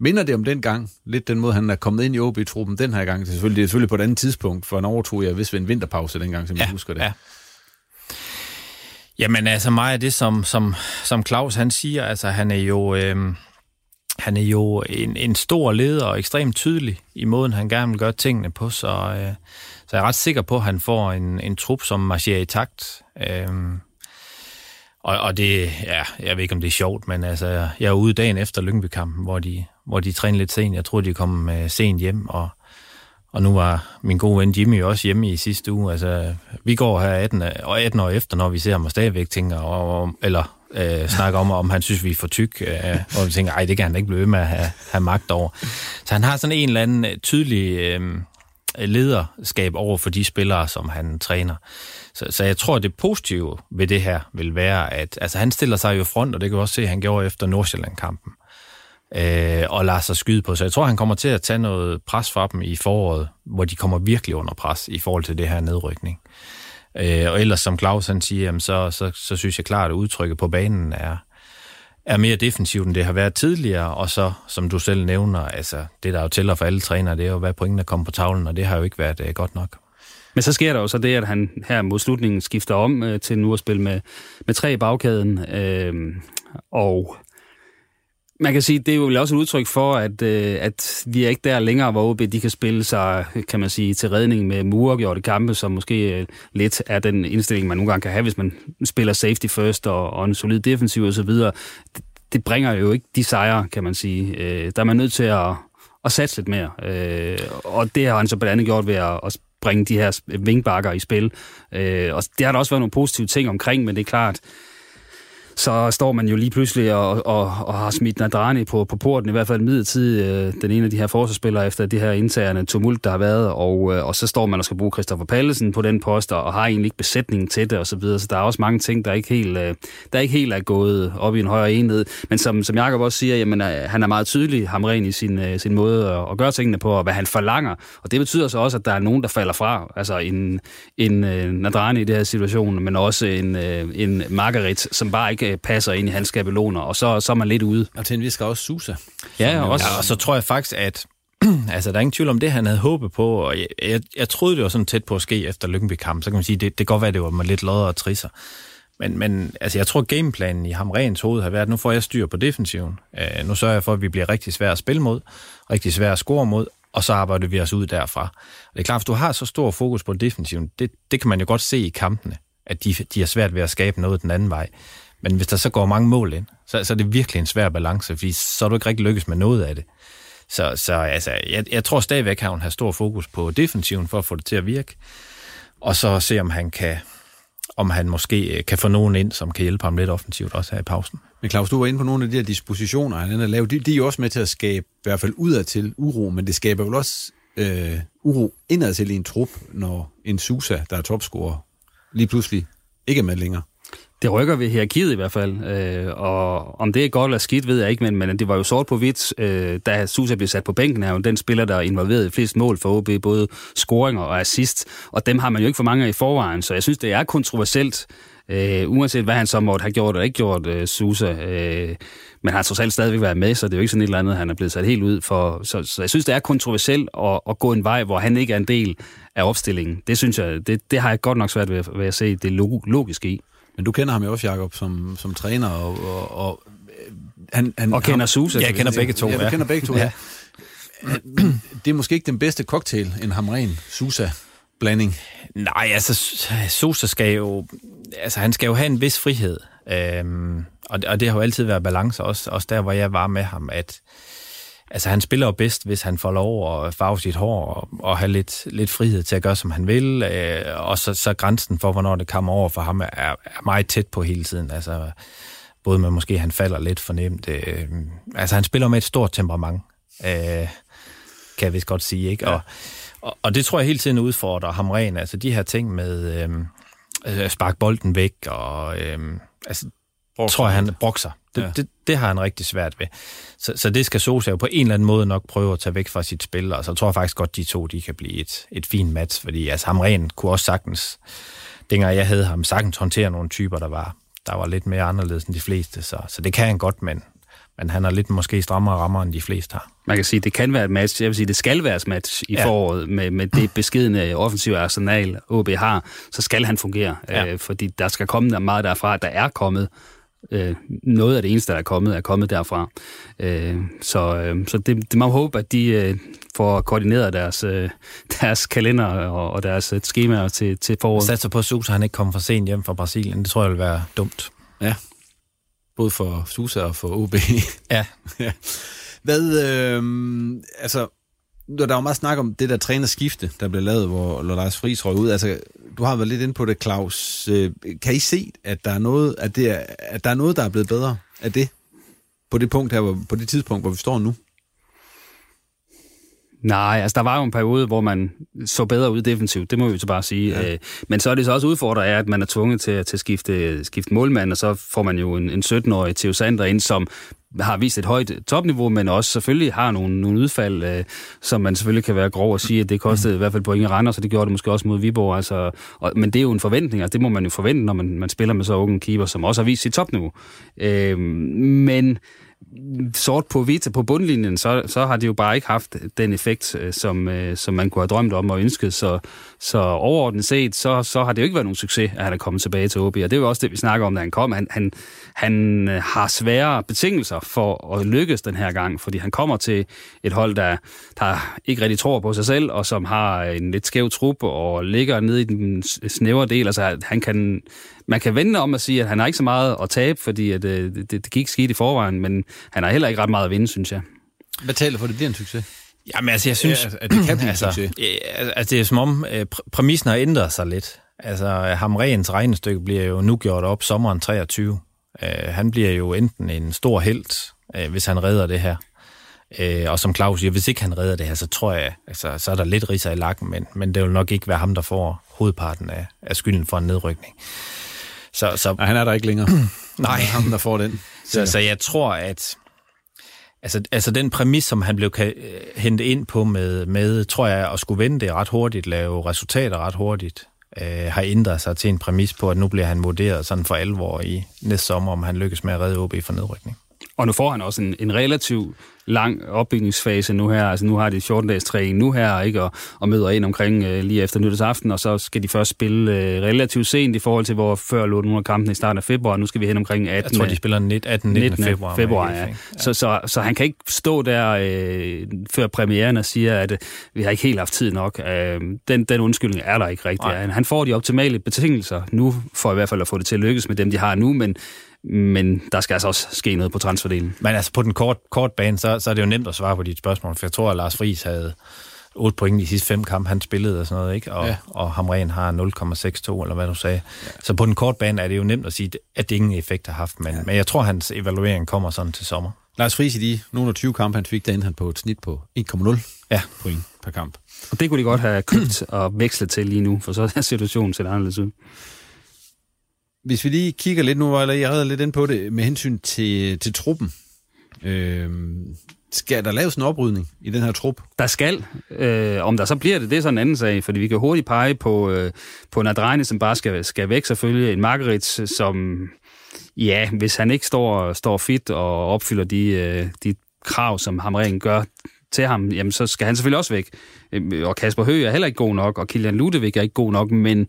Minder det om den gang, lidt den måde, han er kommet ind i OB-truppen den her gang? Det er selvfølgelig, det er selvfølgelig på et andet tidspunkt, for en overtog jeg vist ved en vinterpause dengang, som ja, jeg husker det. Ja. Jamen altså mig er det, som, som, som Claus han siger, altså han er jo... Øh, han er jo en, en stor leder og ekstremt tydelig i måden, han gerne vil gøre tingene på, så, øh, så jeg er ret sikker på, at han får en, en trup, som marcherer i takt. Øh, og, og det, ja, jeg ved ikke, om det er sjovt, men altså, jeg er ude dagen efter Lyngby-kampen, hvor de, hvor de trænede lidt sent. Jeg troede, de kom øh, sent hjem, og, og nu var min gode ven Jimmy også hjemme i sidste uge. Altså, vi går her 18, og 18 år efter, når vi ser ham og stadigvæk tænker, og, eller øh, snakker om, om han synes, vi er for tyk, øh, og vi tænker, ej, det kan han ikke blive med at have, have magt over. Så han har sådan en eller anden øh, tydelig øh, lederskab over for de spillere, som han træner. Så, så jeg tror, det positive ved det her vil være, at altså, han stiller sig jo front, og det kan vi også se, at han gjorde efter Nordsjælland-kampen, øh, og lader sig skyde på. Så jeg tror, han kommer til at tage noget pres fra dem i foråret, hvor de kommer virkelig under pres i forhold til det her nedrykning. Øh, og ellers, som Claus han siger, jamen, så, så, så synes jeg klart, at udtrykket på banen er, er mere defensivt, end det har været tidligere, og så, som du selv nævner, altså det, der jo tæller for alle trænere, det er jo, hvad pointene kommer på tavlen, og det har jo ikke været øh, godt nok. Men så sker der jo så det, at han her mod slutningen skifter om øh, til nu at spille med, med tre i bagkæden. Øh, og man kan sige, det er jo også et udtryk for, at, øh, at vi er ikke der længere, hvor OB de kan spille sig, kan man sige, til redning med murgjorte kampe, som måske øh, lidt er den indstilling, man nogle gange kan have, hvis man spiller safety first og, og en solid defensiv osv. Det, det bringer jo ikke de sejre, kan man sige. Øh, der er man nødt til at, at satse lidt mere. Øh, og det har han så blandt andet gjort ved at, at bringe de her vingbakker i spil. Øh, og det har der også været nogle positive ting omkring, men det er klart, så står man jo lige pludselig og, og, og har smidt Nadrani på, på porten, i hvert fald midlertid, øh, den ene af de her forsvarsspillere efter det her interne tumult, der har været, og, øh, og så står man og skal bruge Christoffer Pallesen på den post, og har egentlig ikke besætningen til det, og så videre. Så der er også mange ting, der ikke helt, øh, der ikke helt er gået op i en højere enhed. Men som, som Jacob også siger, jamen, øh, han er meget tydelig, Hamren, i sin, øh, sin måde at, at gøre tingene på, og hvad han forlanger. Og det betyder så også, at der er nogen, der falder fra. Altså en, en øh, Nadrani i det her situation, men også en, øh, en Margaret, som bare ikke øh, passer ind i hans skabeloner, og så, så er man lidt ude. Og til en vis også Susa. Ja, og, også, ja, og så tror jeg faktisk, at altså, der er ingen tvivl om det, han havde håbet på, og jeg, jeg, jeg troede, det var sådan tæt på at ske efter Lyngby kamp, så kan man sige, det, det kan godt være, det var med lidt lodder og trisser. Men, men altså, jeg tror, gameplanen i ham rent hoved har været, at nu får jeg styr på defensiven. Uh, nu sørger jeg for, at vi bliver rigtig svære at spille mod, rigtig svære at score mod, og så arbejder vi os ud derfra. Og det er klart, hvis du har så stor fokus på defensiven, det, det kan man jo godt se i kampene, at de, de er svært ved at skabe noget den anden vej. Men hvis der så går mange mål ind, så, så er det virkelig en svær balance, fordi så er du ikke rigtig lykkes med noget af det. Så, så altså, jeg, jeg tror stadigvæk, at han har stor fokus på defensiven for at få det til at virke. Og så se, om han kan om han måske øh, kan få nogen ind, som kan hjælpe ham lidt offensivt også her i pausen. Men Claus, du var inde på nogle af de her dispositioner, han har lavet. De, de er jo også med til at skabe, i hvert fald udadtil, uro, men det skaber jo også øh, uro indadtil i en trup, når en Susa, der er topscorer, lige pludselig ikke er med længere. Det rykker ved hierarkiet i hvert fald, øh, og om det er godt eller skidt, ved jeg ikke, men, men det var jo sort på hvidt, øh, da Susa blev sat på bænken her, den spiller, der er involveret i flest mål for OB, både scoringer og assist, og dem har man jo ikke for mange af i forvejen, så jeg synes, det er kontroversielt, øh, uanset hvad han så måtte have gjort eller ikke gjort, øh, Susa, øh, men han har trods alt stadigvæk været med, så det er jo ikke sådan et eller andet, han er blevet sat helt ud for, så, så jeg synes, det er kontroversielt at, at gå en vej, hvor han ikke er en del af opstillingen. Det synes jeg, det, det har jeg godt nok svært ved, ved at se det logiske i. Men du kender ham jo også, Jacob, som, som træner, og, og, og han, han, og kender Susa. Ja, jeg kender begge to. Ja, kender begge to, ja. ja. Det er måske ikke den bedste cocktail, en hamren Susa blanding. Nej, altså Susa skal jo, altså han skal jo have en vis frihed. Øhm, og, det, og det har jo altid været balance, også, også der, hvor jeg var med ham, at altså han spiller jo bedst, hvis han får lov at farve sit hår og, og have lidt, lidt frihed til at gøre, som han vil. Øh, og så, så grænsen for, hvornår det kommer over for ham, er, er meget tæt på hele tiden. Altså, både med måske, han falder lidt fornemt. Øh, altså, han spiller med et stort temperament, øh, kan jeg vist godt sige. Ikke? Ja. Og, og, og det tror jeg hele tiden udfordrer ham ren. Altså, de her ting med øh, øh spark bolden væk, og øh, altså, Brokser. tror jeg, han brokser. Det, ja. det, det har han rigtig svært ved. Så, så det skal Sosa jo på en eller anden måde nok prøve at tage væk fra sit spil, og så tror jeg faktisk godt, de to de kan blive et, et fint match, fordi altså, ham ren kunne også sagtens, dengang jeg havde ham, sagtens håndtere nogle typer, der var, der var lidt mere anderledes end de fleste, så, så det kan han godt, men, men han har lidt måske strammere rammer, end de fleste har. Man kan sige, det kan være et match. Jeg vil sige, det skal være et match i ja. foråret med, med det beskidende offensive arsenal, OB har. Så skal han fungere, ja. øh, fordi der skal komme der meget derfra, der er kommet øh, noget af det eneste, der er kommet, er kommet derfra. Øh, så øh, så det, det må håbe, at de øh, får koordineret deres, øh, deres kalender og, og deres øh, skemaer til, til foråret. Satser på, at Susa han ikke kommer for sent hjem fra Brasilien. Det tror jeg vil være dumt. Ja, både for Susa og for OB. ja. ja. Hvad, øh, altså, der var meget snak om det der trænerskifte, der blev lavet, hvor Lars Friis røg ud. Altså, du har været lidt inde på det, Claus. Øh, kan I se, at der er noget, at det er, at der er noget, der er blevet bedre af det? På det punkt her, på det tidspunkt, hvor vi står nu? Nej, altså der var jo en periode, hvor man så bedre ud defensivt, det må vi så bare sige. Ja. Øh, men så er det så også udfordret af, at man er tvunget til, til at skifte, skifte målmand, og så får man jo en, en 17-årig Theo Sander ind, som har vist et højt topniveau, men også selvfølgelig har nogle, nogle udfald, øh, som man selvfølgelig kan være grov at sige, at det kostede mm. i hvert fald point i Randers, så det gjorde det måske også mod Viborg. Altså, og, men det er jo en forventning, altså det må man jo forvente, når man, man spiller med så unge keeper, som også har vist sit topniveau. Øh, men sort på hvidt på bundlinjen, så, så har det jo bare ikke haft den effekt, øh, som, øh, som man kunne have drømt om og ønsket. Så, så overordnet set, så, så har det jo ikke været nogen succes, at han er kommet tilbage til OB. Og det er jo også det, vi snakker om, da han kom. Han, han, han øh, har svære betingelser for at lykkes den her gang, fordi han kommer til et hold, der, der ikke rigtig tror på sig selv, og som har en lidt skæv trup og ligger nede i den snævre del. Altså, han kan, man kan vende om at sige, at han har ikke så meget at tabe, fordi at, det, det, det gik skidt i forvejen, men han har heller ikke ret meget at vinde, synes jeg. Hvad taler for, det bliver en succes? Jamen altså, jeg synes, ja, at det kan blive altså, en succes. Altså, det er som om, øh, præmissen har ændret sig lidt. Altså, Hamrens regnestykke bliver jo nu gjort op sommeren 23. Uh, han bliver jo enten en stor held, uh, hvis han redder det her. Uh, og som Claus siger, hvis ikke han redder det her, så tror jeg, altså, så er der lidt riser i lakken, men, men det vil nok ikke være ham, der får hovedparten af, af skylden for en nedrykning. Så, så, Nej, han er der ikke længere. Nej. ham, der får den. Så, så jeg tror, at altså, altså den præmis, som han blev hentet ind på med, med, tror jeg, at skulle vende det ret hurtigt, lave resultater ret hurtigt, øh, har ændret sig til en præmis på, at nu bliver han vurderet sådan for alvor i næste sommer, om han lykkes med at redde OB for nedrykning. Og nu får han også en, en relativ lang opbygningsfase nu her. Altså nu har de 14-dages træning nu her, ikke? Og, og møder ind omkring øh, lige efter nytårsaften, og så skal de først spille øh, relativt sent i forhold til, hvor før lå nogle af kampene i starten af februar. Nu skal vi hen omkring 18. Jeg tror, de spiller 18. 19. 19. februar. februar ja. Ja. Så, så, så han kan ikke stå der øh, før premieren og sige, at øh, vi har ikke helt haft tid nok. Øh, den, den undskyldning er der ikke rigtig. Ja. Han får de optimale betingelser nu, for i hvert fald at få det til at lykkes med dem, de har nu, men men der skal altså også ske noget på transferdelen. Men altså på den kort, kort bane, så, så er det jo nemt at svare på dit spørgsmål, for jeg tror, at Lars Friis havde 8 point i de sidste fem kampe, han spillede og sådan noget, ikke? Og, ja. og Hamren har 0,62, eller hvad du sagde. Ja. Så på den korte bane er det jo nemt at sige, at det ingen effekt har haft, men, ja. men jeg tror, at hans evaluering kommer sådan til sommer. Lars Friis i de nogle af 20 kampe, han fik, der han på et snit på 1,0 ja. point per kamp. Og det kunne de godt have købt og vekslet til lige nu, for så er situationen set anderledes ud. Hvis vi lige kigger lidt nu, eller jeg redder lidt ind på det, med hensyn til, til truppen. Øh, skal der laves en oprydning i den her trup? Der skal. Øh, om der så bliver det, det er sådan en anden sag, fordi vi kan hurtigt pege på, øh, på en Adrene, som bare skal, skal væk selvfølgelig. En Margarits, som, ja, hvis han ikke står, står fit og opfylder de, øh, de krav, som Hamren gør til ham, jamen så skal han selvfølgelig også væk. Øh, og Kasper Høgh er heller ikke god nok, og Kilian Ludevig er ikke god nok, men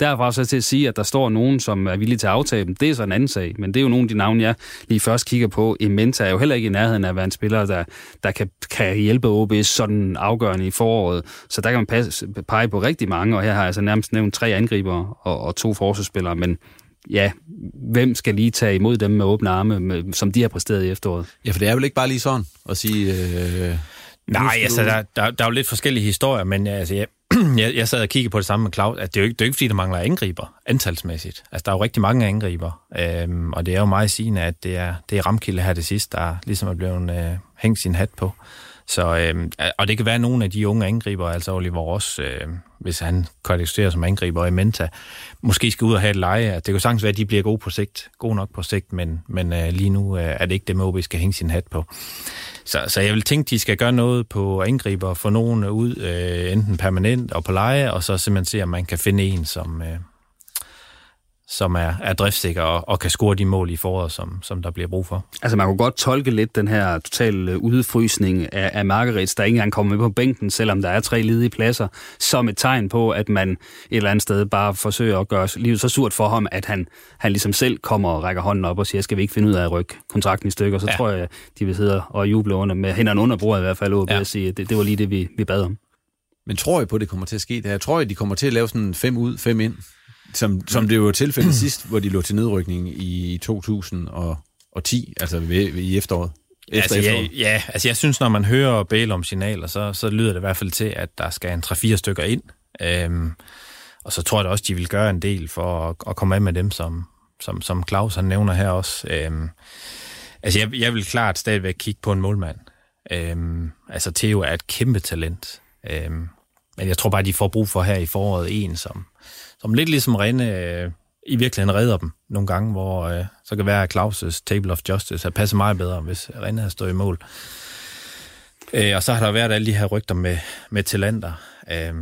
Derfra så til at sige, at der står nogen, som er villige til at aftage dem, det er så en anden sag. Men det er jo nogle af de navne, jeg lige først kigger på. Imenta er jo heller ikke i nærheden af at være en spiller, der, der kan, kan hjælpe OB sådan afgørende i foråret. Så der kan man passe, pege på rigtig mange, og her har jeg så nærmest nævnt tre angriber og, og to forsvarsspillere. Men ja, hvem skal lige tage imod dem med åbne arme, med, som de har præsteret i efteråret? Ja, for det er vel ikke bare lige sådan at sige... Øh, Nej, altså, der, der, der er jo lidt forskellige historier, men altså, jeg, jeg, jeg sad og kiggede på det samme med Claus, at det er jo ikke, det er jo ikke fordi, der mangler angriber, antalsmæssigt. Altså, der er jo rigtig mange angriber, øhm, og det er jo meget sigende, at det er, det er Ramkilde her det sidste, der ligesom er blevet øh, hængt sin hat på. Så, øh, og det kan være, at nogle af de unge angriber, altså Oliver Ross, øh, hvis han kvalificerer som angriber i Menta, måske skal ud og have et leje. Altså, det kan sagtens være, at de bliver gode på sigt, gode nok på sigt, men, men øh, lige nu øh, er det ikke det, OB skal hænge sin hat på. Så, så jeg vil tænke, de skal gøre noget på angriber, få nogen ud, øh, enten permanent og på leje, og så simpelthen se, om man kan finde en, som, øh, som er, er driftssikker og, og kan score de mål i foråret, som, som der bliver brug for. Altså man kunne godt tolke lidt den her totale udfrysning af, af Margarets, der ikke engang kommer med på bænken, selvom der er tre ledige pladser, som et tegn på, at man et eller andet sted bare forsøger at gøre livet så surt for ham, at han, han ligesom selv kommer og rækker hånden op og siger, skal vi ikke finde ud af at rykke kontrakten i stykker, så ja. tror jeg, de vil sidde og juble under med hænderne under bordet i hvert fald, og ja. at sige, det, det var lige det, vi, vi bad om. Men tror I på, at det kommer til at ske? Jeg tror, at de kommer til at lave sådan fem ud, fem ind, som, som det var tilfældet sidst, hvor de lå til nedrykning i 2010, altså ved, ved, i efteråret. Efter altså, ja, ja, altså jeg synes, når man hører Bale om signaler, så, så lyder det i hvert fald til, at der skal en 3-4 stykker ind. Øhm, og så tror jeg da også, de vil gøre en del for at, at komme af med dem, som, som, som Claus han nævner her også. Øhm, altså jeg, jeg vil klart stadigvæk kigge på en målmand. Øhm, altså Theo er et kæmpe talent. Øhm, men jeg tror bare, de får brug for her i foråret en, som, som lidt ligesom Rene øh, i virkeligheden redder dem nogle gange, hvor øh, så kan være, at Claus' Table of Justice har passet meget bedre, hvis Rene havde stået i mål. Øh, og så har der været alle de her rygter med, med talenter, øh,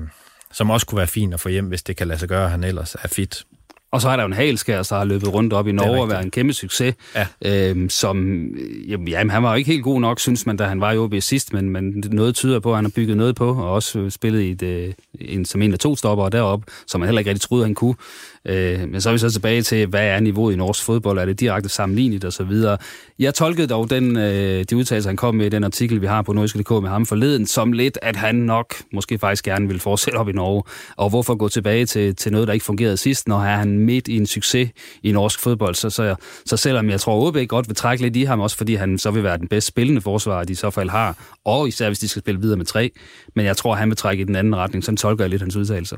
som også kunne være fint at få hjem, hvis det kan lade sig gøre, at han ellers er fit. Og så er der jo en halskær, der har løbet rundt op i Norge og været en kæmpe succes, ja. øhm, som, jamen, han var jo ikke helt god nok, synes man, da han var i OB sidst, men, men noget tyder på, at han har bygget noget på, og også spillet i et, øh, en, som en af to stopper deroppe, som man heller ikke rigtig troede, han kunne. Øh, men så er vi så tilbage til, hvad er niveauet i norsk fodbold? Er det direkte sammenlignet og så videre? Jeg tolkede dog den, øh, de udtalelser, han kom med i den artikel, vi har på nordisk.dk med ham forleden, som lidt, at han nok måske faktisk gerne vil fortsætte op i Norge. Og hvorfor gå tilbage til, til noget, der ikke fungerede sidst, når han midt i en succes i norsk fodbold? Så, så, så selvom jeg tror, at godt vil trække lidt i ham, også fordi han så vil være den bedst spillende forsvarer, de i så fald har, og især hvis de skal spille videre med tre. Men jeg tror, han vil trække i den anden retning. Sådan tolker jeg lidt hans udtalelser.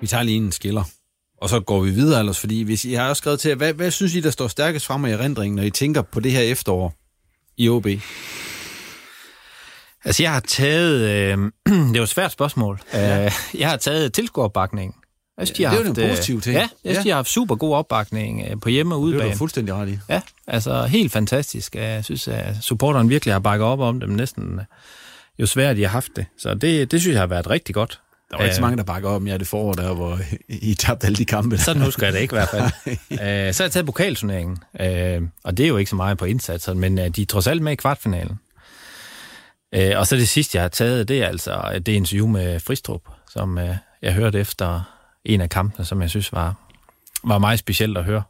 Vi tager lige en skiller, og så går vi videre ellers, fordi hvis I har også skrevet til, hvad, hvad synes I, der står stærkest frem i erindringen, når I tænker på det her efterår i OB? Altså, jeg har taget... Øh, det er jo et svært spørgsmål. Ja. Øh, jeg har taget tilskueropbakningen. Jeg synes, de har det er jo en positiv ting. Ja, jeg synes, ja. de har haft super god opbakning øh, på hjemme og udebane. Det er du fuldstændig ret i. Ja, altså helt fantastisk. Jeg synes, at supporteren virkelig har bakket op om dem næsten jo svært, de har haft det. Så det, det synes jeg har været rigtig godt. Der var ikke så mange, der bakker op om jer det forår der, hvor I tabte alle de kampe. Sådan husker jeg det ikke i hvert fald. Øh, så har jeg taget pokalturneringen, øh, og det er jo ikke så meget på indsatser, men øh, de er trods alt med i kvartfinalen. Og så det sidste, jeg har taget, det er altså det interview med Fristrup, som jeg hørte efter en af kampene, som jeg synes var, var meget specielt at høre.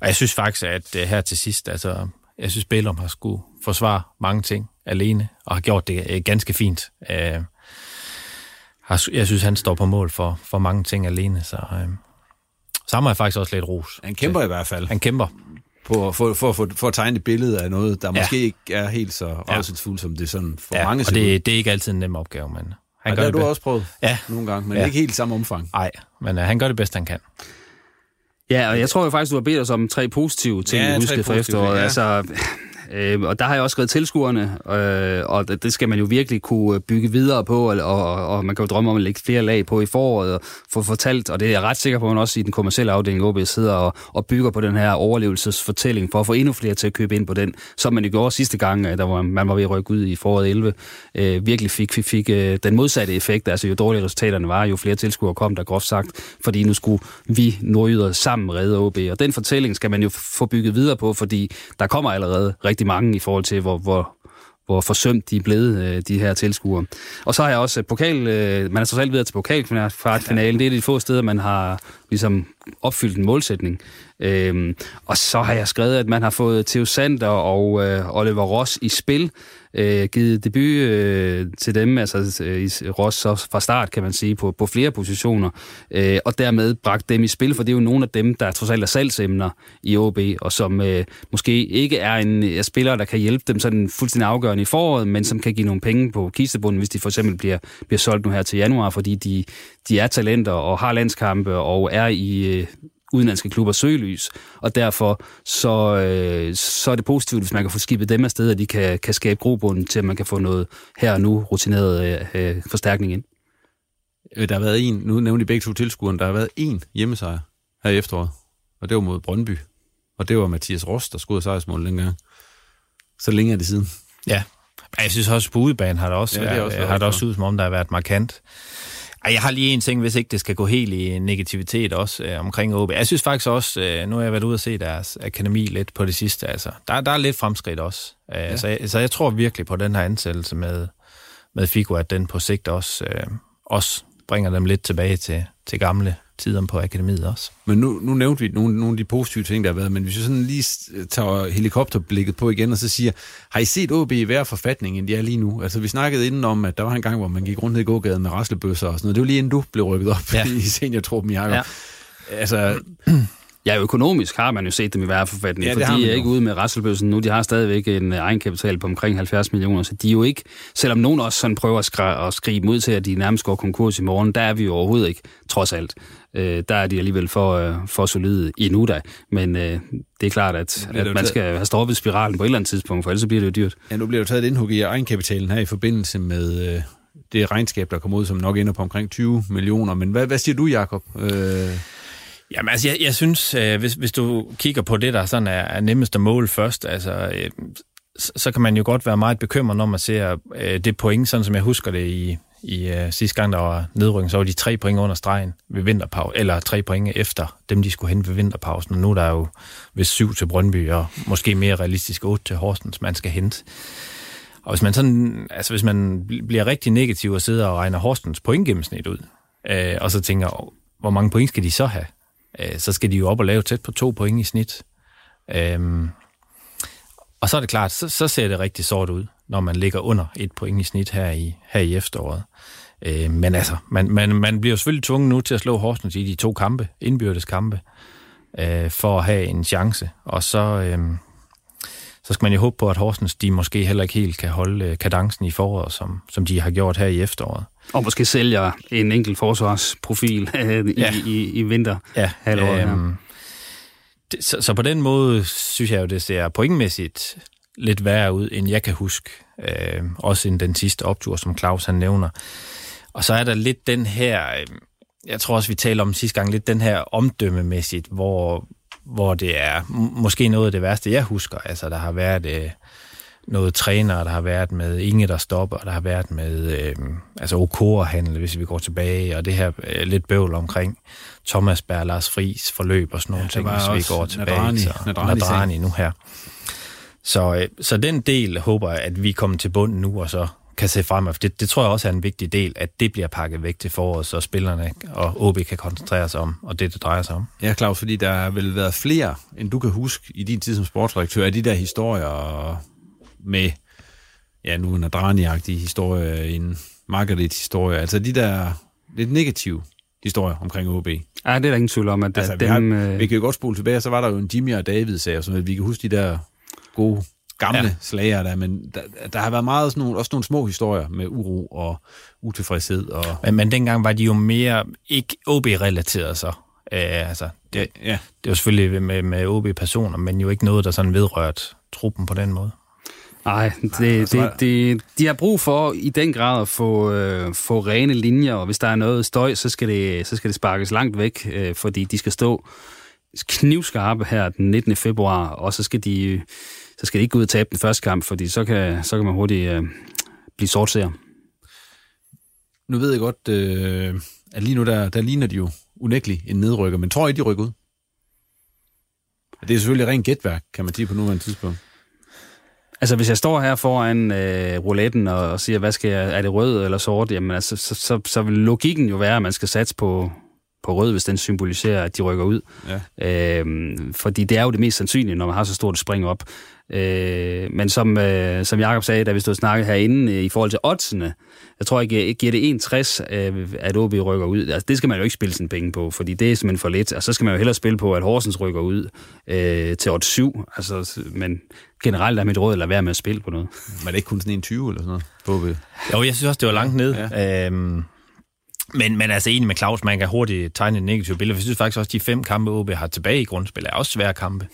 Og jeg synes faktisk, at her til sidst, altså, jeg synes, Bellum har skulle forsvare mange ting alene, og har gjort det ganske fint jeg synes, han står på mål for, for mange ting alene, så, øh, så har jeg faktisk også lidt ros. Han kæmper i hvert fald. Han kæmper. På, for, for, for, for at tegne et billede af noget, der ja. måske ikke er helt så afsætsfuldt, som det sådan for ja, mange og det, det er ikke altid en nem opgave, men... Han ja, gør det har du også prøvet ja. nogle gange, men ja. ikke helt samme omfang. Nej, men uh, han gør det bedst, han kan. Ja, og jeg tror jo faktisk, du har bedt os om tre positive ting, ja, huske for efteråret. Ja. Altså, Øh, og der har jeg også skrevet tilskuerne, øh, og det skal man jo virkelig kunne bygge videre på, og, og, og man kan jo drømme om at lægge flere lag på i foråret og få fortalt, og det er jeg ret sikker på, at man også i den kommercielle afdeling OB sidder og, og bygger på den her overlevelsesfortælling for at få endnu flere til at købe ind på den, som man jo gjorde sidste gang, øh, da var, man var ved at rykke ud i foråret 11, øh, virkelig fik, fik, fik øh, den modsatte effekt, altså jo dårligere resultaterne var, jo flere tilskuere kom der groft sagt, fordi nu skulle vi nordjyder sammen redde OB, og den fortælling skal man jo få bygget videre på, fordi der kommer allerede rigtig mange i forhold til, hvor, hvor, hvor forsømt de er blevet, øh, de her tilskuere. Og så har jeg også øh, pokal, øh, man er så selv videre til pokalfinalen. Det er de få steder, man har ligesom opfyldt en målsætning. Øhm, og så har jeg skrevet, at man har fået Theo Sander og øh, Oliver Ross i spil, øh, givet debut øh, til dem, altså øh, Ross så fra start, kan man sige, på, på flere positioner, øh, og dermed bragt dem i spil, for det er jo nogle af dem, der trods alt er salgsemner i OB, og som øh, måske ikke er en øh, er spiller, der kan hjælpe dem sådan fuldstændig afgørende i foråret, men som kan give nogle penge på kistebunden, hvis de for eksempel bliver, bliver solgt nu her til januar, fordi de, de er talenter og har landskampe og er i øh, udenlandske klubber søgelys, og derfor så, øh, så er det positivt, hvis man kan få skibet dem afsted, at de kan, kan skabe grobund til, at man kan få noget her og nu rutineret øh, forstærkning ind. Øh, der har været en, nu nævner de begge to tilskuerne, der har været en hjemmesejr her i efteråret, og det var mod Brøndby. Og det var Mathias Rost, der skudde sejrsmål dengang. Så længe er det siden. Ja, jeg synes også, på udebane har det også, ja, det også, har det også ud, som om der har været markant. Ej, jeg har lige en ting, hvis ikke det skal gå helt i negativitet også øh, omkring OB. Jeg synes faktisk også, øh, nu har jeg været ude og se deres akademi lidt på det sidste, altså, der, der er lidt fremskridt også. Øh, ja. så, jeg, så jeg tror virkelig på den her ansættelse med, med Figo, at den på sigt også, øh, også bringer dem lidt tilbage til, til gamle tider på akademiet også. Men nu, nu nævnte vi nogle, nogle af de positive ting, der har været, men hvis vi sådan lige tager helikopterblikket på igen, og så siger, har I set OB i hver forfatning, end de er lige nu? Altså, vi snakkede inden om, at der var en gang, hvor man gik rundt ned i gågaden med raslebøsser og sådan noget. Det var lige inden du blev rykket op ja. i seniortruppen, Jacob. Ja. Altså, Ja, økonomisk har man jo set dem i hver forfatning, ja, for de er ikke ude med rasselbøssen nu. De har stadigvæk en egenkapital på omkring 70 millioner, så de er jo ikke, selvom nogen også sådan prøver at, skri- at skrive ud til, at de nærmest går konkurs i morgen, der er vi jo overhovedet ikke, trods alt. Øh, der er de alligevel for, øh, for solide endnu da. Men øh, det er klart, at, at man taget... skal have stoppet spiralen på et eller andet tidspunkt, for ellers bliver det jo dyrt. Ja, nu bliver jo taget et indhug i egenkapitalen her i forbindelse med... Øh det regnskab, der kommer ud, som nok ender på omkring 20 millioner. Men hvad, hvad siger du, Jacob? Øh... Jamen altså, jeg, jeg synes, øh, hvis, hvis du kigger på det, der sådan er, er nemmest at måle først, altså, øh, så, så kan man jo godt være meget bekymret, når man ser øh, det point, sådan som jeg husker det i, i øh, sidste gang, der var nedrykning, så var de tre point under stregen ved vinterpause, eller tre point efter dem, de skulle hen ved vinterpausen. Og nu er der jo ved syv til Brøndby, og måske mere realistisk otte til Horsens, man skal hente. Og hvis man sådan, altså hvis man bliver rigtig negativ og sidder og regner Horsens pointgennemsnit ud, øh, og så tænker, hvor mange point skal de så have? Øh, så skal de jo op og lave tæt på to point i snit. Øhm, og så er det klart, så, så ser det rigtig sort ud, når man ligger under et point i snit her i, her i efteråret. Øh, men altså, man, man, man bliver jo selvfølgelig tvunget nu til at slå Horsens i de to kampe, indbyrdes kampe, øh, for at have en chance. Og så, øh, så skal man jo håbe på, at Horsens de måske heller ikke helt kan holde øh, kadencen i foråret, som, som de har gjort her i efteråret. Og måske sælger en enkelt forsvarsprofil øh, i, ja. i, i vinter. Ja, øhm, det, så, så på den måde synes jeg jo, det ser pointmæssigt lidt værre ud, end jeg kan huske. Øh, også end den sidste optur, som Claus han nævner. Og så er der lidt den her, øh, jeg tror også, vi taler om sidste gang, lidt den her omdømmemæssigt, hvor, hvor det er måske noget af det værste, jeg husker. Altså, der har været... Øh, noget træner, der har været med Inge, der stopper, der har været med øh, altså OK-handel, hvis vi går tilbage, og det her øh, lidt bøvl omkring Thomas Berg, Lars Friis forløb og sådan nogle ja, ting, hvis vi går tilbage. Nadrani, så, Nadrani, Nadrani nu her. Så, øh, så den del håber jeg, at vi kommer til bunden nu, og så kan se frem for det, det tror jeg også er en vigtig del, at det bliver pakket væk til foråret, så spillerne og OB kan koncentrere sig om, og det, det drejer sig om. Ja, Claus, fordi der har vel været flere, end du kan huske i din tid som sportsredaktør, af de der historier med, ja, nu en Adrani-agtig historie, en Margaret-historie, altså de der lidt negative historier omkring OB. Ja, det er der ingen tvivl om, at altså, dem... Vi, har, øh, vi kan jo godt spole tilbage, så var der jo en Jimmy og David sag, så vi kan huske de der gode gamle ja. slager der, men der, der har været meget sådan nogle, også nogle små historier med uro og utilfredshed. Og... Men, men dengang var de jo mere ikke OB-relateret så. Æh, altså, det, ja. det var selvfølgelig med, med OB-personer, men jo ikke noget, der sådan vedrørt truppen på den måde. Nej, det, det, det, de har brug for i den grad at få, øh, få rene linjer, og hvis der er noget støj, så skal det, så skal det sparkes langt væk, øh, fordi de skal stå knivskarpe her den 19. februar, og så skal de, så skal de ikke gå ud og tabe den første kamp, fordi så kan, så kan man hurtigt øh, blive sortseer. Nu ved jeg godt, øh, at lige nu der, der ligner de jo unægteligt en nedrykker, men tror I, de rykker ud? Det er selvfølgelig rent gætværk, kan man sige på nuværende tidspunkt. Altså, hvis jeg står her foran øh, rouletten og, og siger, hvad skal jeg, er det rød eller sort, jamen altså, så, så, så vil logikken jo være, at man skal satse på, på rød, hvis den symboliserer, at de rykker ud. Ja. Øhm, fordi det er jo det mest sandsynlige, når man har så stort spring op. Øh, men som, øh, som Jakob sagde, da vi stod og snakkede herinde, øh, i forhold til oddsene, jeg tror ikke, jeg giver det 1,60, øh, at OB rykker ud. Altså, det skal man jo ikke spille sin penge på, fordi det er simpelthen for lidt. Og så skal man jo hellere spille på, at Horsens rykker ud øh, til odds 7. Altså, men generelt er mit råd at lade være med at spille på noget. Men er det ikke kun sådan en 20 eller sådan noget? På OB? Jo, jeg synes også, det var langt ned. Ja. Øhm, men, men altså enig med Claus, man kan hurtigt tegne en negativ billede. Jeg synes faktisk også, at de fem kampe, OB har tilbage i grundspil, er også svære kampe.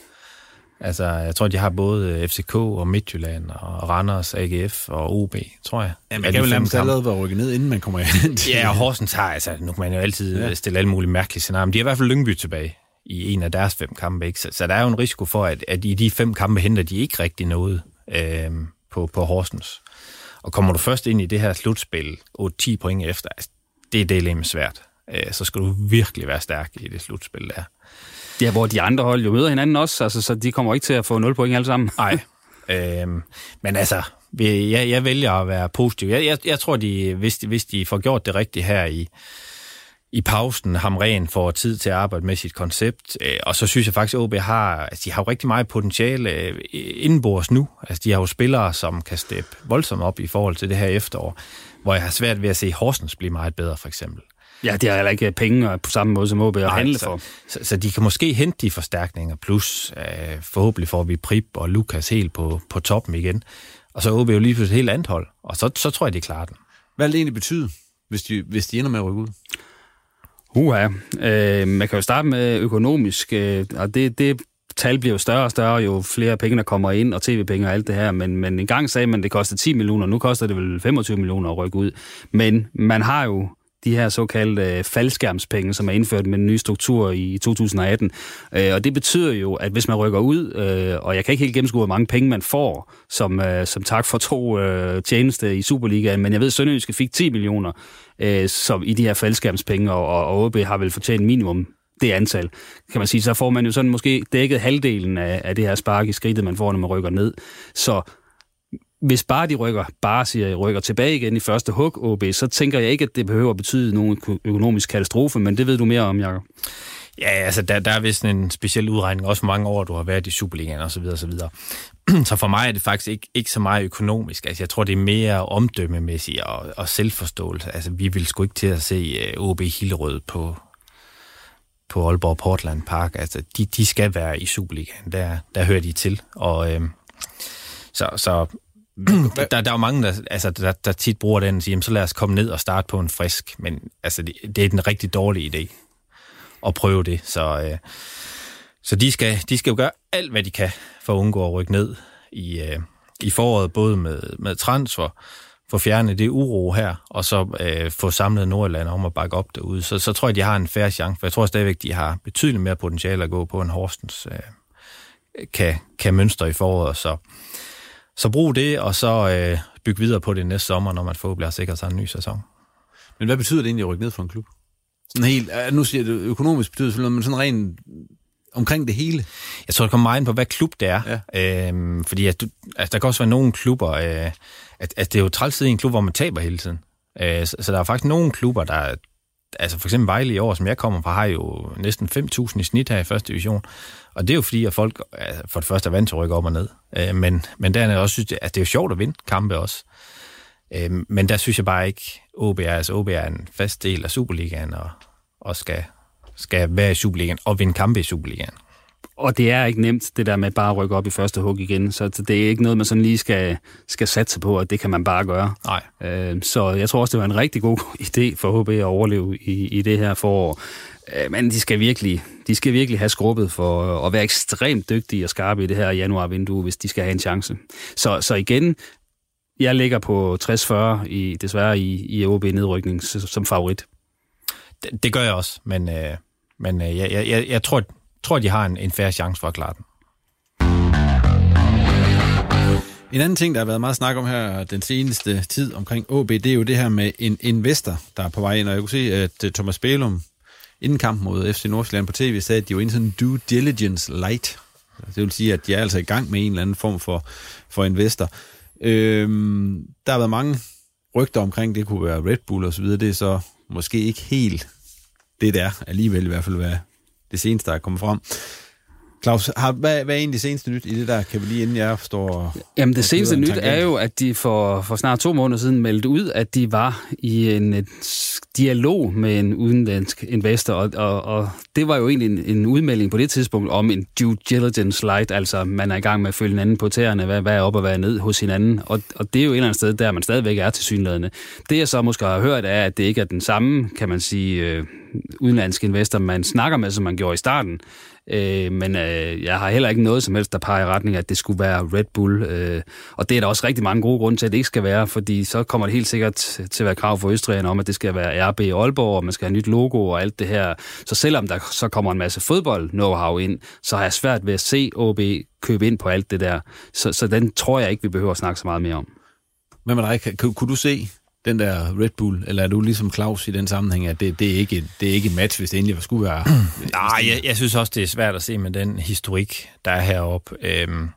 Altså, jeg tror, de har både FCK og Midtjylland og Randers, AGF og OB, tror jeg. Ja, man kan jo nærmest allerede være rykket ned, inden man kommer ind. ja, og Horsens har, altså, nu kan man jo altid ja. stille alle mulige mærkelige scenarier, men de har i hvert fald Lyngby tilbage i en af deres fem kampe. Ikke? Så, så der er jo en risiko for, at, at i de fem kampe henter de ikke rigtig noget øh, på, på Horsens. Og kommer du først ind i det her slutspil, 8-10 point efter, altså, det er det svært. Øh, så skal du virkelig være stærk i det slutspil der. Ja, hvor de andre hold jo møder hinanden også, altså, så de kommer ikke til at få 0 point alle sammen. Nej, øhm, men altså, jeg, jeg vælger at være positiv. Jeg, jeg, jeg tror, de, hvis, de, hvis de får gjort det rigtigt her i, i pausen, Hamren får tid til at arbejde med sit koncept, øh, og så synes jeg faktisk, at OB har, altså, de har jo rigtig meget potentiale øh, indenbords nu. Altså, de har jo spillere, som kan steppe voldsomt op i forhold til det her efterår, hvor jeg har svært ved at se Horsens blive meget bedre, for eksempel. Ja, de har heller ikke penge på samme måde som OB at handle så, for. Så, så de kan måske hente de forstærkninger, plus øh, forhåbentlig får vi Prip og Lukas helt på, på toppen igen. Og så OB jo lige pludselig et helt andet hold, og så, så tror jeg, de klarer den. Hvad vil det egentlig betyde, hvis de, hvis de ender med at rykke ud? Uha. Øh, man kan jo starte med økonomisk, øh, og det, det tal bliver jo større og større, jo flere penge, der kommer ind, og tv-penge og alt det her. Men, men en gang sagde man, at det koster 10 millioner, nu koster det vel 25 millioner at rykke ud. Men man har jo de her såkaldte øh, faldskærmspenge, som er indført med den nye struktur i 2018. Øh, og det betyder jo, at hvis man rykker ud, øh, og jeg kan ikke helt gennemskue, hvor mange penge man får som, øh, som tak for to øh, tjeneste i Superligaen, men jeg ved, at Sønderjyske fik 10 millioner øh, som i de her faldskærmspenge, og, og, og OB har vel fortjent minimum det antal, kan man sige. Så får man jo sådan måske dækket halvdelen af, af det her spark i skridtet, man får, når man rykker ned. Så hvis bare de rykker, bare siger jeg, rykker tilbage igen i første hug, OB, så tænker jeg ikke, at det behøver at betyde nogen økonomisk katastrofe, men det ved du mere om, Jacob. Ja, altså der, der er vist en speciel udregning, også mange år, du har været i Superligaen og så videre, og så videre. Så for mig er det faktisk ikke, ikke så meget økonomisk. Altså, jeg tror, det er mere omdømmemæssigt og, og selvforståelse. Altså, vi vil sgu ikke til at se øh, OB Hillerød på, på Aalborg Portland Park. Altså, de, de skal være i Superligaen. Der, der hører de til. Og øh, så, så der, der er jo mange, der, altså, der, der tit bruger den og siger, så lad os komme ned og starte på en frisk. Men altså, det, det er den rigtig dårlige idé at prøve det. Så, øh, så de, skal, de skal jo gøre alt, hvad de kan for at undgå at rykke ned i, øh, i foråret, både med, med transfer, få fjernet det uro her, og så øh, få samlet Nordjylland om at bakke op derude. Så, så tror jeg, de har en færre chance, for jeg tror stadigvæk, de har betydeligt mere potentiale at gå på, en Horstens øh, kan, kan mønstre i foråret. Så, så brug det, og så øh, bygge videre på det næste sommer, når man får bliver sikret sig en ny sæson. Men hvad betyder det egentlig at rykke ned for en klub? Sådan helt, nu siger det økonomisk betyder det men sådan rent omkring det hele? Jeg tror, det kommer meget ind på, hvad klub det er. Ja. Øhm, fordi at du, altså, der kan også være nogle klubber, øh, at, at det er jo træls i en klub, hvor man taber hele tiden. Øh, så, så der er faktisk nogle klubber, der... Altså for eksempel Vejle i år, som jeg kommer fra, har jo næsten 5.000 i snit her i første division. Og det er jo fordi, at folk altså, for det første er vant til at rykke op og ned. Øh, men, men der er også synes, at altså, det er jo sjovt at vinde kampe også. Øh, men der synes jeg bare ikke, OB er, altså OB er en fast del af Superligaen, og, og skal, skal være i Superligaen og vinde kampe i Superligaen. Og det er ikke nemt, det der med bare at rykke op i første hug igen. Så det er ikke noget, man sådan lige skal, skal satse på, at det kan man bare gøre. Nej. Øh, så jeg tror også, det var en rigtig god idé for HB at overleve i, i det her forår. Øh, men de skal virkelig, de skal virkelig have skrubbet for at være ekstremt dygtige og skarpe i det her januarvindue, hvis de skal have en chance. Så, så igen, jeg ligger på 60-40 i, desværre i, i OB nedrykning som favorit. Det, det gør jeg også, men, øh, men øh, jeg, jeg, jeg tror, tror, de har en, en færre chance for at klare den. En anden ting, der har været meget snak om her den seneste tid omkring OB, det er jo det her med en investor, der er på vej ind. Og jeg kunne se, at øh, Thomas Bælum inden kampen mod FC Nordsjælland på tv sagde, at de var en sådan due diligence light. Altså, det vil sige, at de er altså i gang med en eller anden form for, for investor. Øhm, der har været mange rygter omkring, det kunne være Red Bull og så videre. Det er så måske ikke helt det, der alligevel i hvert fald, hvad det seneste, der er kommet frem. Claus, har, hvad, hvad er egentlig det seneste nyt i det der? Kan vi lige inden jeg står... Jamen det seneste nyt er jo, at de for, for snart to måneder siden meldte ud, at de var i en dialog med en udenlandsk investor, og, og, og det var jo egentlig en, en udmelding på det tidspunkt om en due diligence light, altså man er i gang med at følge hinanden på tæerne, hvad, hvad er op og hvad er ned hos hinanden, og, og det er jo et eller andet sted, der man stadigvæk er til synlædende. Det jeg så måske har hørt er, at det ikke er den samme, kan man sige, øh, udenlandske investor, man snakker med, som man gjorde i starten, Øh, men øh, jeg har heller ikke noget som helst, der peger i retning af, at det skulle være Red Bull. Øh, og det er der også rigtig mange gode grunde til, at det ikke skal være, fordi så kommer det helt sikkert til at være krav for Østrigerne om, at det skal være RB Aalborg, og man skal have nyt logo og alt det her. Så selvom der så kommer en masse fodbold-know-how ind, så har jeg svært ved at se OB købe ind på alt det der. Så, så den tror jeg ikke, vi behøver at snakke så meget mere om. Men med dig? Kunne du se den der Red Bull, eller er du ligesom Claus i den sammenhæng, at det, det, er, ikke, det er ikke et match, hvis det endelig skulle være... Nej, jeg, jeg synes også, det er svært at se med den historik, der er heroppe. Øhm,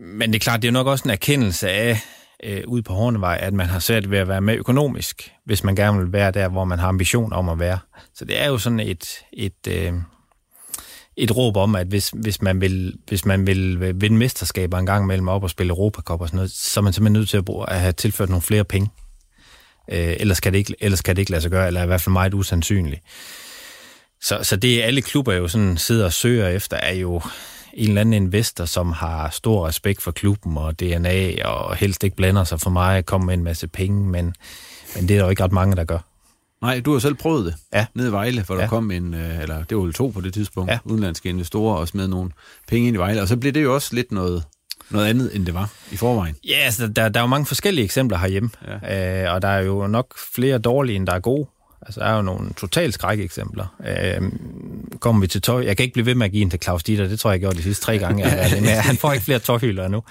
men det er klart, det er nok også en erkendelse af, øh, ude på Hornevej, at man har svært ved at være med økonomisk, hvis man gerne vil være der, hvor man har ambition om at være. Så det er jo sådan et, et, øh, et råb om, at hvis, hvis, man vil, hvis man vil vinde mesterskaber en gang mellem op og spille Europacup og sådan noget, så er man simpelthen nødt til at, bruge, at have tilført nogle flere penge. Øh, ellers, kan det ikke, ellers kan det ikke lade sig gøre, eller er i hvert fald meget usandsynligt. Så, så det alle klubber jo sådan sidder og søger efter, er jo en eller anden investor, som har stor respekt for klubben og DNA, og helst ikke blander sig for mig at komme med en masse penge, men, men det er der jo ikke ret mange, der gør. Nej, du har selv prøvet det. Ja. Nede i Vejle, hvor ja. der kom en, øh, eller det var jo to på det tidspunkt, ja. udenlandske investorer og smed nogle penge ind i Vejle, og så blev det jo også lidt noget, noget andet, end det var i forvejen. Ja, altså, der, der er jo mange forskellige eksempler herhjemme, ja. øh, og der er jo nok flere dårlige, end der er gode. Altså, der er jo nogle totalt skræk eksempler. Øh, kommer vi til tøj... Jeg kan ikke blive ved med at give en til Claus Dieter. Det tror jeg, jeg gjorde de sidste tre gange. Jeg han får ikke flere tøjhylder nu.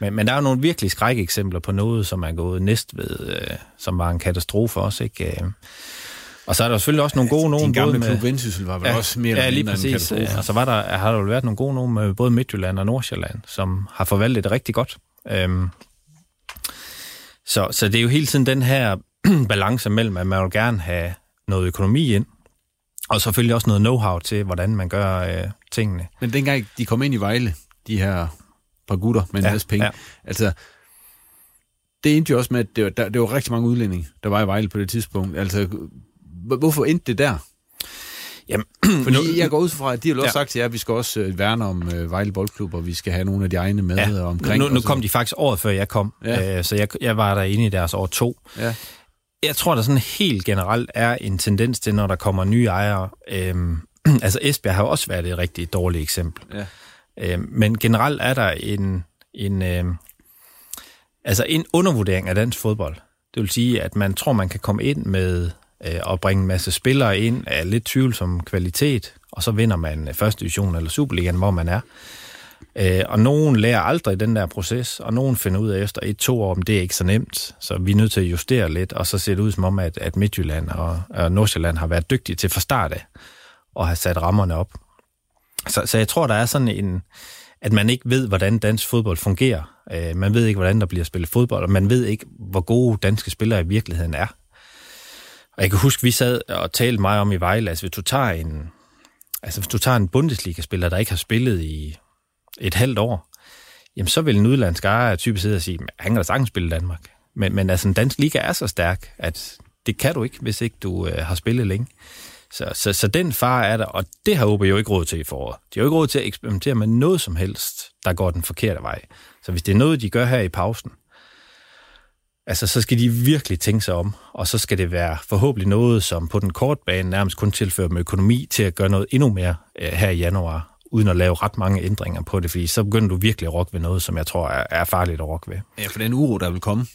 Men, men der er jo nogle virkelig skræk eksempler på noget, som er gået næst ved, øh, som var en katastrofe også. Ikke? Øh, og så er der selvfølgelig også nogle gode nogen. Din gamle klub Vendsyssel var vel ja, også mere ja, lige præcis. en. Og så var der, har der jo været nogle gode nogen med både Midtjylland og Nordsjælland, som har forvaltet det rigtig godt. Øhm, så, så det er jo hele tiden den her balance mellem, at man vil gerne have noget økonomi ind, og selvfølgelig også noget know-how til, hvordan man gør øh, tingene. Men dengang de kom ind i Vejle, de her par gutter med en Ja, masse penge, ja. altså, det endte jo også med, at det var, der, det var rigtig mange udlændinge, der var i Vejle på det tidspunkt. Altså, hvorfor endte det der? Jamen, Fordi nu, jeg går ud fra, at de har også Ja. sagt til jer, at vi skal også øh, værne om øh, Vejle Boldklub, og vi skal have nogle af de egne med Ja, omkring. nu, nu så- kom de faktisk året før jeg kom, ja. øh, så jeg, jeg var der inde i deres år to. Ja. Jeg tror, der sådan helt generelt er en tendens til, når der kommer nye ejere. Øhm, altså Esbjerg har også været et rigtig dårligt eksempel. Ja. Øhm, men generelt er der en, en, øhm, altså en undervurdering af dansk fodbold. Det vil sige, at man tror, man kan komme ind med øh, og bringe en masse spillere ind af lidt tvivlsom kvalitet, og så vinder man øh, første division eller Superligaen, hvor man er. Øh, og nogen lærer aldrig den der proces, og nogen finder ud af efter et-to år, om det er ikke så nemt. Så vi er nødt til at justere lidt, og så ser det ud som om, at, at Midtjylland og, og Nordsjælland har været dygtige til fra start af, og har sat rammerne op. Så, så jeg tror, der er sådan en, at man ikke ved, hvordan dansk fodbold fungerer. Øh, man ved ikke, hvordan der bliver spillet fodbold, og man ved ikke, hvor gode danske spillere i virkeligheden er. Og jeg kan huske, vi sad og talte meget om i Vejle, altså hvis du tager en, altså hvis du tager en Bundesliga-spiller, der ikke har spillet i et halvt år, jamen så vil en udlandsk ejer typisk sidde og sige, han kan da sagtens spille i Danmark. Men, men altså en dansk liga er så stærk, at det kan du ikke, hvis ikke du øh, har spillet længe. Så, så, så den far er der, og det har OB jo ikke råd til i foråret. De har jo ikke råd til at eksperimentere med noget som helst, der går den forkerte vej. Så hvis det er noget, de gør her i pausen, altså så skal de virkelig tænke sig om, og så skal det være forhåbentlig noget, som på den korte bane nærmest kun tilfører dem økonomi til at gøre noget endnu mere øh, her i januar, uden at lave ret mange ændringer på det, fordi så begynder du virkelig at rokke ved noget, som jeg tror er, er farligt at rokke ved. Ja, for den uro, der vil komme.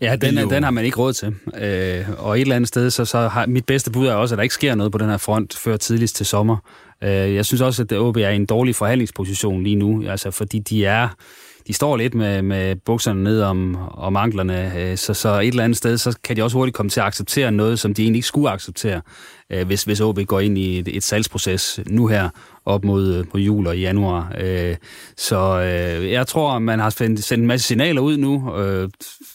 Ja, den, jo- jo... den har man ikke råd til. Øh, og et eller andet sted, så, så har mit bedste bud er også, at der ikke sker noget på den her front før tidligst til sommer. Øh, jeg synes også, at OB er i en dårlig forhandlingsposition lige nu, altså fordi de er de står lidt med, med bukserne ned om, om anklerne, øh, så, så et eller andet sted, så kan de også hurtigt komme til at acceptere noget, som de egentlig ikke skulle acceptere, øh, hvis, hvis OB går ind i et, et salgsproces nu her op mod, øh, mod jul og i januar. Øh, så øh, jeg tror, man har sendt, sendt en masse signaler ud nu, øh,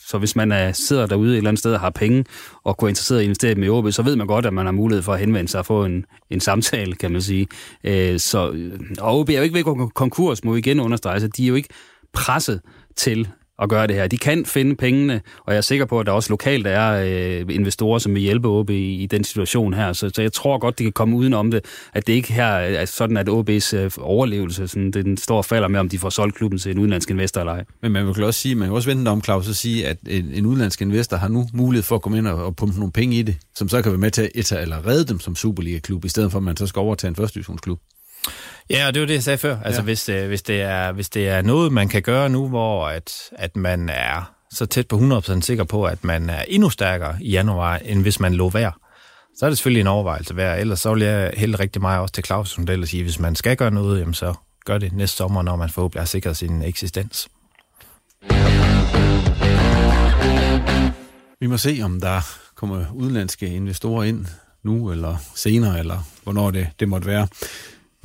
så hvis man er, sidder derude et eller andet sted og har penge og kunne interesseret i at investere med OB, så ved man godt, at man har mulighed for at henvende sig og få en, en samtale, kan man sige. Øh, så, og OB er jo ikke ved at gå konkurs, må vi igen understrege, så de er jo ikke presset til at gøre det her. De kan finde pengene, og jeg er sikker på, at der også lokalt er øh, investorer, som vil hjælpe OB i, i den situation her. Så, så jeg tror godt, de kan komme udenom det, at det ikke her er sådan, at OB's øh, overlevelse sådan, den står og falder med, om de får solgt klubben til en udenlandsk investor eller ej. Men man vil også sige, man kan også vente om, Claus, og sige, at en, en udenlandsk investor har nu mulighed for at komme ind og, og pumpe nogle penge i det, som så kan være med til at eller redde dem som Superliga-klub, i stedet for at man så skal overtage en første divisionsklub. Ja, og det var det, jeg sagde før. Altså, Ja. hvis, det, hvis, det er, hvis det er noget, man kan gøre nu, hvor at, at man er så tæt på 100% sikker på, at man er endnu stærkere i januar, end hvis man lå værd, så er det selvfølgelig en overvejelse værd. Ellers så vil jeg hælde rigtig meget også til Claus model og sige, hvis man skal gøre noget, jamen så gør det næste sommer, når man forhåbentlig har sikret sin eksistens. Vi må se, om der kommer udenlandske investorer ind nu, eller senere, eller hvornår det, det måtte være.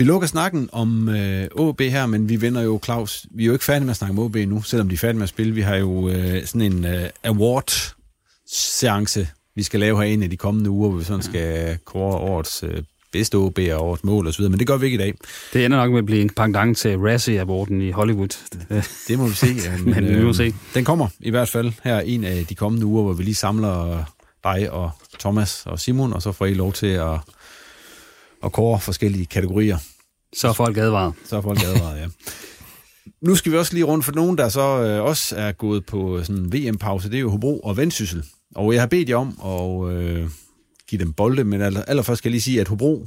Vi lukker snakken om øh, OB her, men vi vender jo, Claus, vi er jo ikke færdige med at snakke om OB nu, selvom de er færdige med at spille. Vi har jo øh, sådan en øh, award-seance, vi skal lave herinde i de kommende uger, hvor vi sådan skal kåre årets øh, bedste OB og årets mål osv., men det gør vi ikke i dag. Det ender nok med at blive en pendant til Razzie-awarden i Hollywood. Det må vi se. Ja, Men vi må se. Den kommer i hvert fald her en af de kommende uger, hvor vi lige samler dig og Thomas og Simon, og så får I lov til at, at kåre forskellige kategorier. Så er folk advaret. Så er folk advaret, ja. Nu skal vi også lige rundt for nogen, der så øh, også er gået på sådan VM-pause. Det er jo Hobro og Vendsyssel. Og jeg har bedt jer om at øh, give dem bolde, men aller, allerførst skal jeg lige sige, at Hobro,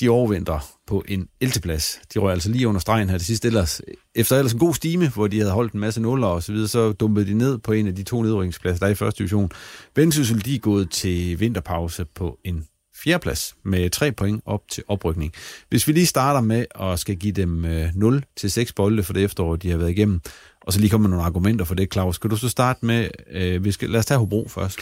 de overvinder på en 11. plads. De røg altså lige under stregen her det sidste. Ellers, efter ellers en god stime, hvor de havde holdt en masse nuller og så videre, så dumpede de ned på en af de to nedrykningspladser, der er i første division. Vendsyssel, de er gået til vinterpause på en fjerdeplads med tre point op til oprykning. Hvis vi lige starter med at skal give dem øh, 0 til 6 bolde for det efterår, de har været igennem, og så lige komme med nogle argumenter for det, Claus. Skal du så starte med, øh, vi skal, lad os tage Hobro først.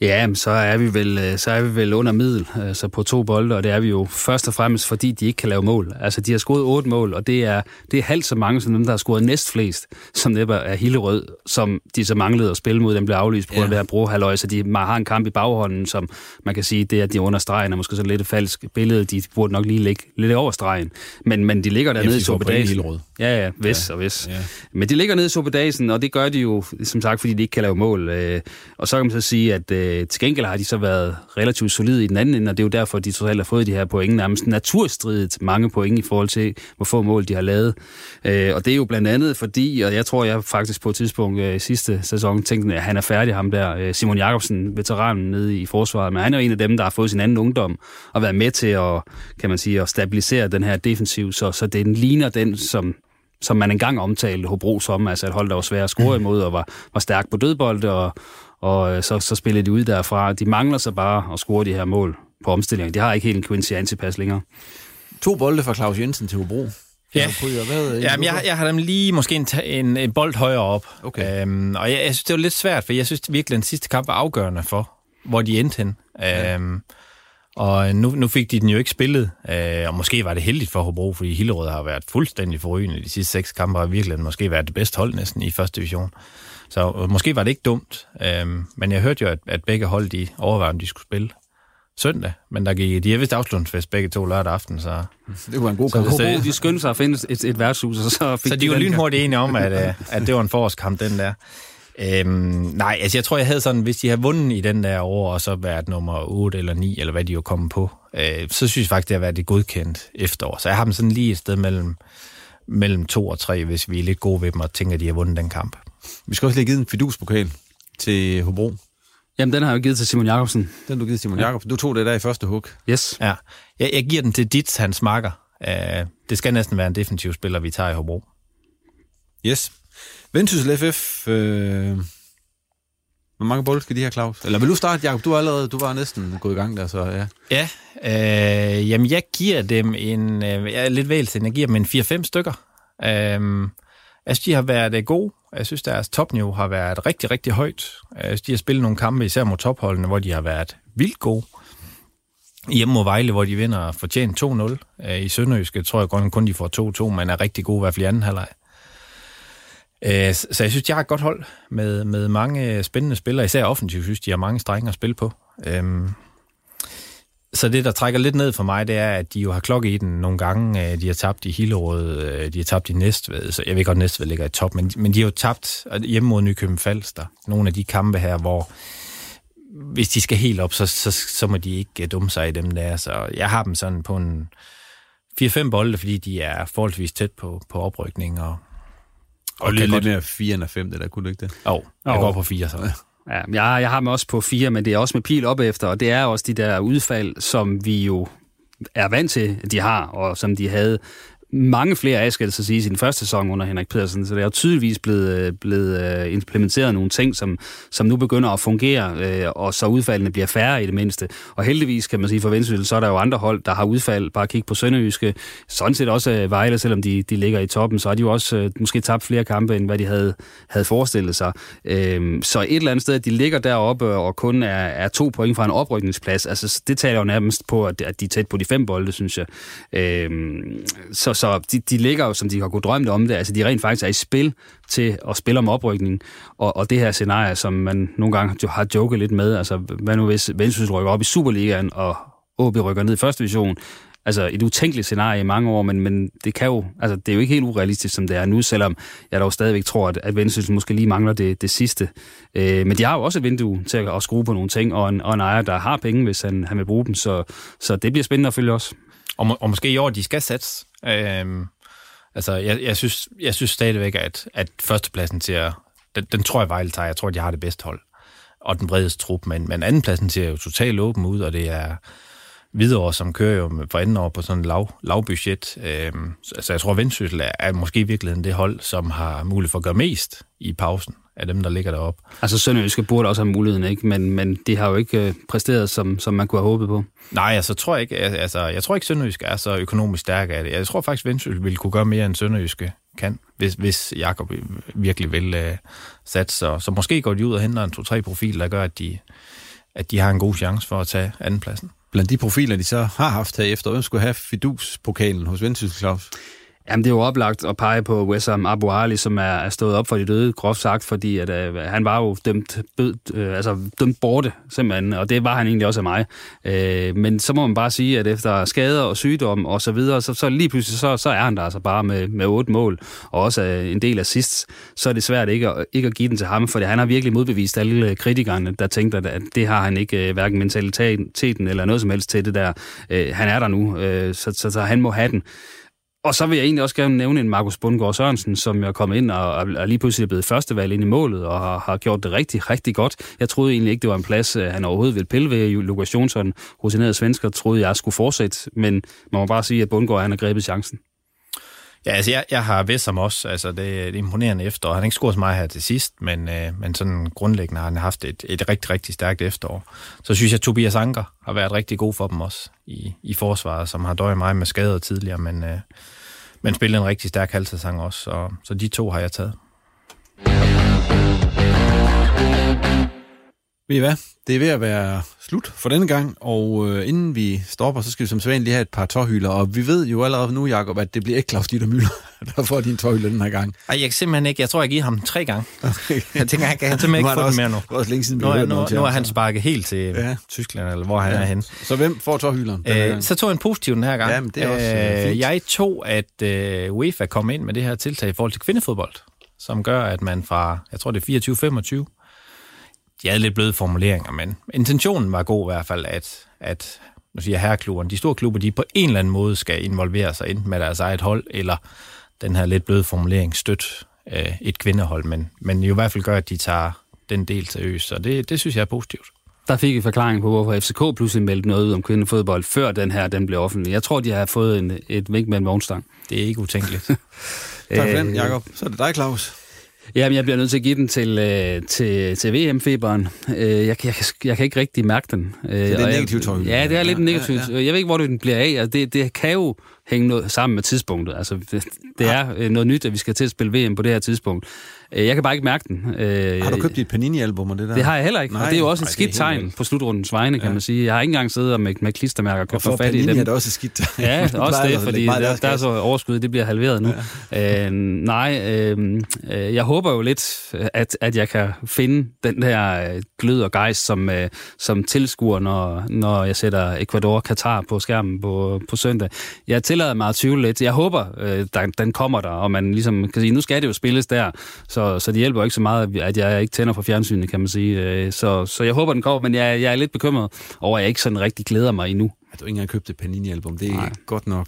Ja, men så er vi vel, øh, så er vi vel under middel, altså på to bolde, og det er vi jo først og fremmest, fordi de ikke kan lave mål. Altså, de har scoret otte mål, og det er, det er halvt så mange som dem, der har scoret næstflest, som netop er Hillerød, som de så manglede at spille mod. Den blev aflyst på grund af det her brohalløj, så de har en kamp i baghånden, som man kan sige, det er, at de er under stregen, og måske så lidt et falsk billede. De burde nok lige ligge lidt over stregen. Men, men de ligger dernede i Sopedagen. Ja, ja, hvis ja. og hvis. Ja. Men de ligger nede i Sopedagen, og det gør de jo, som sagt, fordi de ikke kan lave mål. Øh, Og så kan man så sige, at øh, til gengæld har de så været relativt solide i den anden ende, og det er jo derfor, de totalt har fået de her point, nærmest naturstridigt mange point i forhold til, hvor få mål de har lavet. Øh, Og det er jo blandt andet fordi, og jeg tror, jeg faktisk på et tidspunkt øh, sidste sæson tænkte, at han er færdig, ham der, øh, Simon Jakobsen, veteranen nede i forsvaret, men han er jo en af dem, der har fået sin anden ungdom og været med til at, kan man sige, at stabilisere den her defensiv, så, så den ligner den, som som man engang omtalte Hobro som, altså et hold, der var svært at score imod, og var, var stærk på dødbold, og, og øh, så, så spillede de ud derfra. De mangler så bare at score de her mål på omstilling. De har ikke helt en Quincy Antipas længere. To bolde fra Claus Jensen til Hobro. Ja, Hvad, ja men jeg, jeg har dem lige måske en, en, en bold højere op. Okay. Øhm, og jeg, jeg synes, det var lidt svært, for jeg synes virkelig, at den sidste kamp var afgørende for, hvor de endte hen. Ja. Øhm, og nu, nu fik de den jo ikke spillet, øh, og måske var det heldigt for Hobro, fordi Hillerød har været fuldstændig forrygende de sidste seks kampe, og virkelig måske været det bedste hold næsten i første division. Så øh, måske var det ikke dumt, øh, men jeg hørte jo, at, at begge hold de overvejede, om de skulle spille søndag, men der gik, de har vist afslutningsfest begge to lørdag aften, så... Det var en god kamp. så de skyndte sig at finde et, et værtshus, og så fik Så de var den kamp. lynhurtigt enige om, at, øh, at det var en forårskamp, den der. Øhm, nej, altså jeg tror, jeg havde sådan, hvis de havde vundet i den der år, og så været nummer 8 eller 9, eller hvad de jo kommet på, øh, så synes jeg faktisk, det har været et godkendt efterår. Så jeg har dem sådan lige et sted mellem, mellem 2 og 3, hvis vi er lidt gode ved dem, og tænker, at de har vundet den kamp. Vi skal også lige give en fiduspokal til Hobro. Jamen, den har jeg jo givet til Simon Jakobsen. Den du givet Simon Jakobsen. Du tog det der i første hug. Yes. Ja, jeg, jeg giver den til dit, hans makker. Øh, det skal næsten være en defensiv spiller, vi tager i Hobro. Yes. Vendsyssel FF. Øh... Hvor mange bolde skal de her, Claus? Eller vil du starte, Jacob? Du er allerede, du var næsten gået i gang der, så ja. Ja, øh, jamen jeg giver dem en, øh, jeg er lidt vælsen, jeg giver dem en 4-5 stykker. Øh, jeg synes, de har været øh, gode. Jeg synes, deres topniveau har været rigtig, rigtig højt. Jeg synes, de har spillet nogle kampe, især mod topholdene, hvor de har været vildt gode. Hjemme mod Vejle, hvor de vinder fortjent 2-0. Øh, I Sønderjyske tror jeg godt, kun de får 2-2, men er rigtig gode i hvert fald i anden halvleg. Øh, så jeg synes, de har et godt hold med, med mange spændende spillere. Især offensivt synes de har mange strenge at spille på. Øhm, så det, der trækker lidt ned for mig, det er, at de jo har klokke i den nogle gange. Øh, De har tabt i Hillerød, øh, de har tabt i Næstved. Så jeg ved godt, at Næstved ligger i top, men, men de har jo tabt hjemme mod Nykøben Falster. Nogle af de kampe her, hvor hvis de skal helt op, så, så, så må de ikke øh, dumme sig i dem der. Så jeg har dem sådan på en 4-5 bolde, fordi de er forholdsvis tæt på, på oprykning. Og, Og lidt, lidt mere 4 end 5, det der, kunne du ikke det? oh, jeg Jo. går på 4 så. Ja, jeg, jeg har dem også på fire, men det er også med pil op efter, og det er også de der udfald, som vi jo er vant til, de har, og som de havde mange flere af, skal det så sige, i sin første sæson under Henrik Pedersen, så det er jo tydeligvis blevet, øh, blevet øh, implementeret nogle ting, som, som nu begynder at fungere, øh, og så udfaldene bliver færre i det mindste. Og heldigvis, kan man sige, for Vendsyssel, så er der jo andre hold, der har udfald. Bare kig på Sønderjyske. Sådan set også Vejle, selvom de, de ligger i toppen, så har de jo også måske tabt flere kampe, end hvad de havde, havde forestillet sig. Øhm, så et eller andet sted, at de ligger deroppe og kun er, er to point fra en oprykningsplads, altså det taler jo nærmest på, at de er tæt på de fem bolde, synes jeg. Øhm, så, så de, de ligger jo, som de har kunnet drømme om det, altså de rent faktisk er i spil til at spille om oprykning, og, og det her scenarie, som man nogle gange har joket lidt med, altså hvad nu hvis Vendsyssel rykker op i Superligaen, og OB rykker ned i første division, altså et utænkeligt scenarie i mange år, men, men det kan jo, altså det er jo ikke helt urealistisk, som det er nu, selvom jeg dog stadigvæk tror, at, at Vendsyssel måske lige mangler det, det sidste. Øh, men de har jo også et vindue til at, at skrue på nogle ting, og en, og en ejer, der har penge, hvis han, han vil bruge dem, så, så det bliver spændende at følge også. Og, må, og måske i år, de skal sætte. Øhm, altså, jeg, jeg, synes, jeg synes stadigvæk, at, at førstepladsen til den, den tror jeg Vejle tager. Jeg tror, at de har det bedste hold og den bredeste trup, men, men andenpladsen ser jo totalt åben ud, og det er videre, som kører jo for anden år på sådan en lav, lav budget. Øhm, så altså, jeg tror, Vendsyssel er, er måske i virkeligheden det hold, som har mulighed for at gøre mest i pausen af dem, der ligger deroppe. Altså Sønderjyske burde også have muligheden, ikke? Men, men de har jo ikke øh, præsteret, som, som man kunne have håbet på. Nej, altså, tror jeg ikke, altså, jeg tror ikke, Sønderjysk er så økonomisk stærk af det. Jeg tror faktisk, Vendsyssel ville kunne gøre mere, end Sønderjyske kan, hvis, hvis Jakob virkelig vil uh, satse. Så, så måske går de ud og henter en to-tre profil, der gør, at de, at de har en god chance for at tage andenpladsen. Blandt de profiler, de så har haft her efter, hvem skulle have Fidus-pokalen hos Vendsyssel, Claus? Jamen, det er jo oplagt at pege på Wessam Abu Ali, som er, er stået op for de døde, groft sagt, fordi at, øh, han var jo dømt, bød, øh, altså, dømt borte, simpelthen, og det var han egentlig også af mig. Øh, men så må man bare sige, at efter skader og sygdom og så videre, så, så lige pludselig, så, så er han der altså bare med, med otte mål, og også øh, en del assists, så er det svært ikke at, ikke at give den til ham, for han har virkelig modbevist alle øh, kritikerne, der tænkte, at det har han ikke, øh, hverken mentaliteten eller noget som helst til det der. Øh, han er der nu, øh, så, så, så han må have den. Og så vil jeg egentlig også gerne nævne en Markus Bundgaard Sørensen, som er kommet ind og er lige pludselig blevet førstevalg ind i målet og har, har gjort det rigtig, rigtig godt. Jeg troede egentlig ikke, det var en plads, øh, han overhovedet ville pille ved. Lukas Jonsson, rutineret svensker, troede jeg skulle fortsætte, men man må bare sige, at Bundgaard han har grebet chancen. Ja, altså jeg, jeg har vidst ham også. Altså det, det er imponerende efter. Han har ikke scoret så meget her til sidst, men, øh, men sådan grundlæggende har han haft et, et rigtig, rigtig stærkt efterår. Så synes jeg, at Tobias Anker har været rigtig god for dem også i, i forsvaret, som har døjet meget med skader tidligere, men, øh, men spillet en rigtig stærk halvsæson også. Så, så de to har jeg taget. Ved I hvad? Det er ved at være slut for denne gang, og øh, inden vi stopper, så skal vi som sædvanligt lige have et par tårhylder, og vi ved jo allerede nu, Jacob, at det bliver ikke Claus Dieter Møller, der får din tårhylder den her gang. Ej, jeg kan simpelthen ikke. Jeg tror, jeg giver ham tre gange. Okay. Jeg tænker, jeg kan simpelthen ikke få den mere nu. Også længe siden, nu, er, nu, nu er han sparket helt til ja. Tyskland, eller hvor han ja. er henne. Så hvem får tårhylderen? Øh, så tog jeg en positiv den her gang. Jamen, det er også øh, fint. Jeg tog, at øh, UEFA kom ind med det her tiltag i forhold til kvindefodbold, som gør, at man fra, jeg tror det er 24-25, de havde lidt bløde formuleringer, men intentionen var god i hvert fald, at, at nu siger herreklubberne, de store klubber, de på en eller anden måde skal involvere sig enten med deres eget hold, eller den her lidt bløde formulering støt øh, et kvindehold, men, men i hvert fald gør, at de tager den del til øs, så det, det synes jeg er positivt. Der fik vi forklaring på, hvorfor FCK pludselig meldte noget ud om kvindefodbold, før den her den blev offentlig. Jeg tror, de har fået en, et vink med en vognstang. Det er ikke utænkeligt. tak for den, Jacob. Så er det dig, Claus. Jamen, jeg bliver nødt til at give den til, øh, til, til VM-feberen. Øh, jeg, jeg, jeg kan ikke rigtig mærke den. Øh, det er negativt, jeg. Ja, det er lidt ja, negativt. Ja, ja. Jeg ved ikke, hvor den bliver af. Altså, det, det kan jo hænge noget sammen med tidspunktet. Altså, det, det er øh, noget nyt, at vi skal til at spille VM på det her tidspunkt. Øh, jeg kan bare ikke mærke den. Øh, har du købt dit Panini-album og det der? Det har jeg heller ikke, nej, og det er jo også et skidt tegn på slutrundens vegne, kan ja. man sige. Jeg har ikke engang siddet med, med klistermærker og få fat i dem. er det også et skidt tegn. Ja, også det, fordi der, der er så overskud, det bliver halveret nu. Ja. Øh, nej, øh, jeg håber jo lidt, at, at jeg kan finde den der glød og gejst, som, som tilskuer, når, når jeg sætter Ecuador-Katar på skærmen på, på søndag. Jeg tillader mig at tvivle lidt. Jeg håber, øh, den, den kommer der, og man ligesom kan sige, nu skal det jo spilles der, så, så det hjælper ikke så meget, at jeg ikke tænder for fjernsynet, kan man sige. Øh, så, så jeg håber, den kommer, men jeg, jeg er lidt bekymret over, at jeg ikke sådan rigtig glæder mig endnu. Har du ikke engang købt et Panini-album? Det er Nej. godt nok.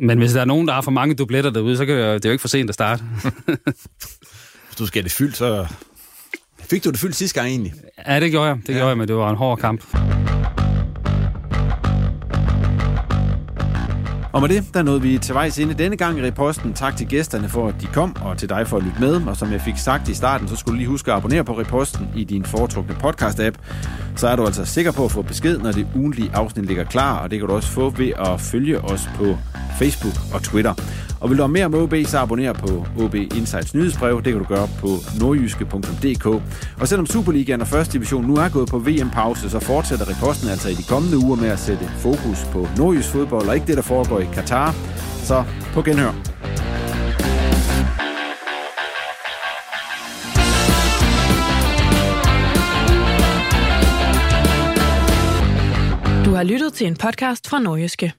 Men hvis der er nogen, der har for mange dubletter derude, så kan det, det er jo ikke for sent at starte. hvis du skal det fyldt, så... Fik du det fyldt sidste gang egentlig? Ja, det gjorde jeg. Det ja. gjorde jeg, men det var en hård kamp. Og med det, der nåede vi til vejs inde denne gang i reposten. Tak til gæsterne for, at de kom, og til dig for at lytte med. Og som jeg fik sagt i starten, så skulle du lige huske at abonnere på reposten i din foretrukne podcast-app. Så er du altså sikker på at få besked, når det ugenlige afsnit ligger klar, og det kan du også få ved at følge os på Facebook og Twitter. Og vil du have mere om OB, så abonner på OB Insights nyhedsbrev. Det kan du gøre på nordjyske.dk. Og selvom Superligaen og første division nu er gået på VM-pause, så fortsætter reposten altså i de kommende uger med at sætte fokus på nordjysk fodbold, og ikke det, der foregår i Katar. Så på genhør. Du har lyttet til en podcast fra Norgeske.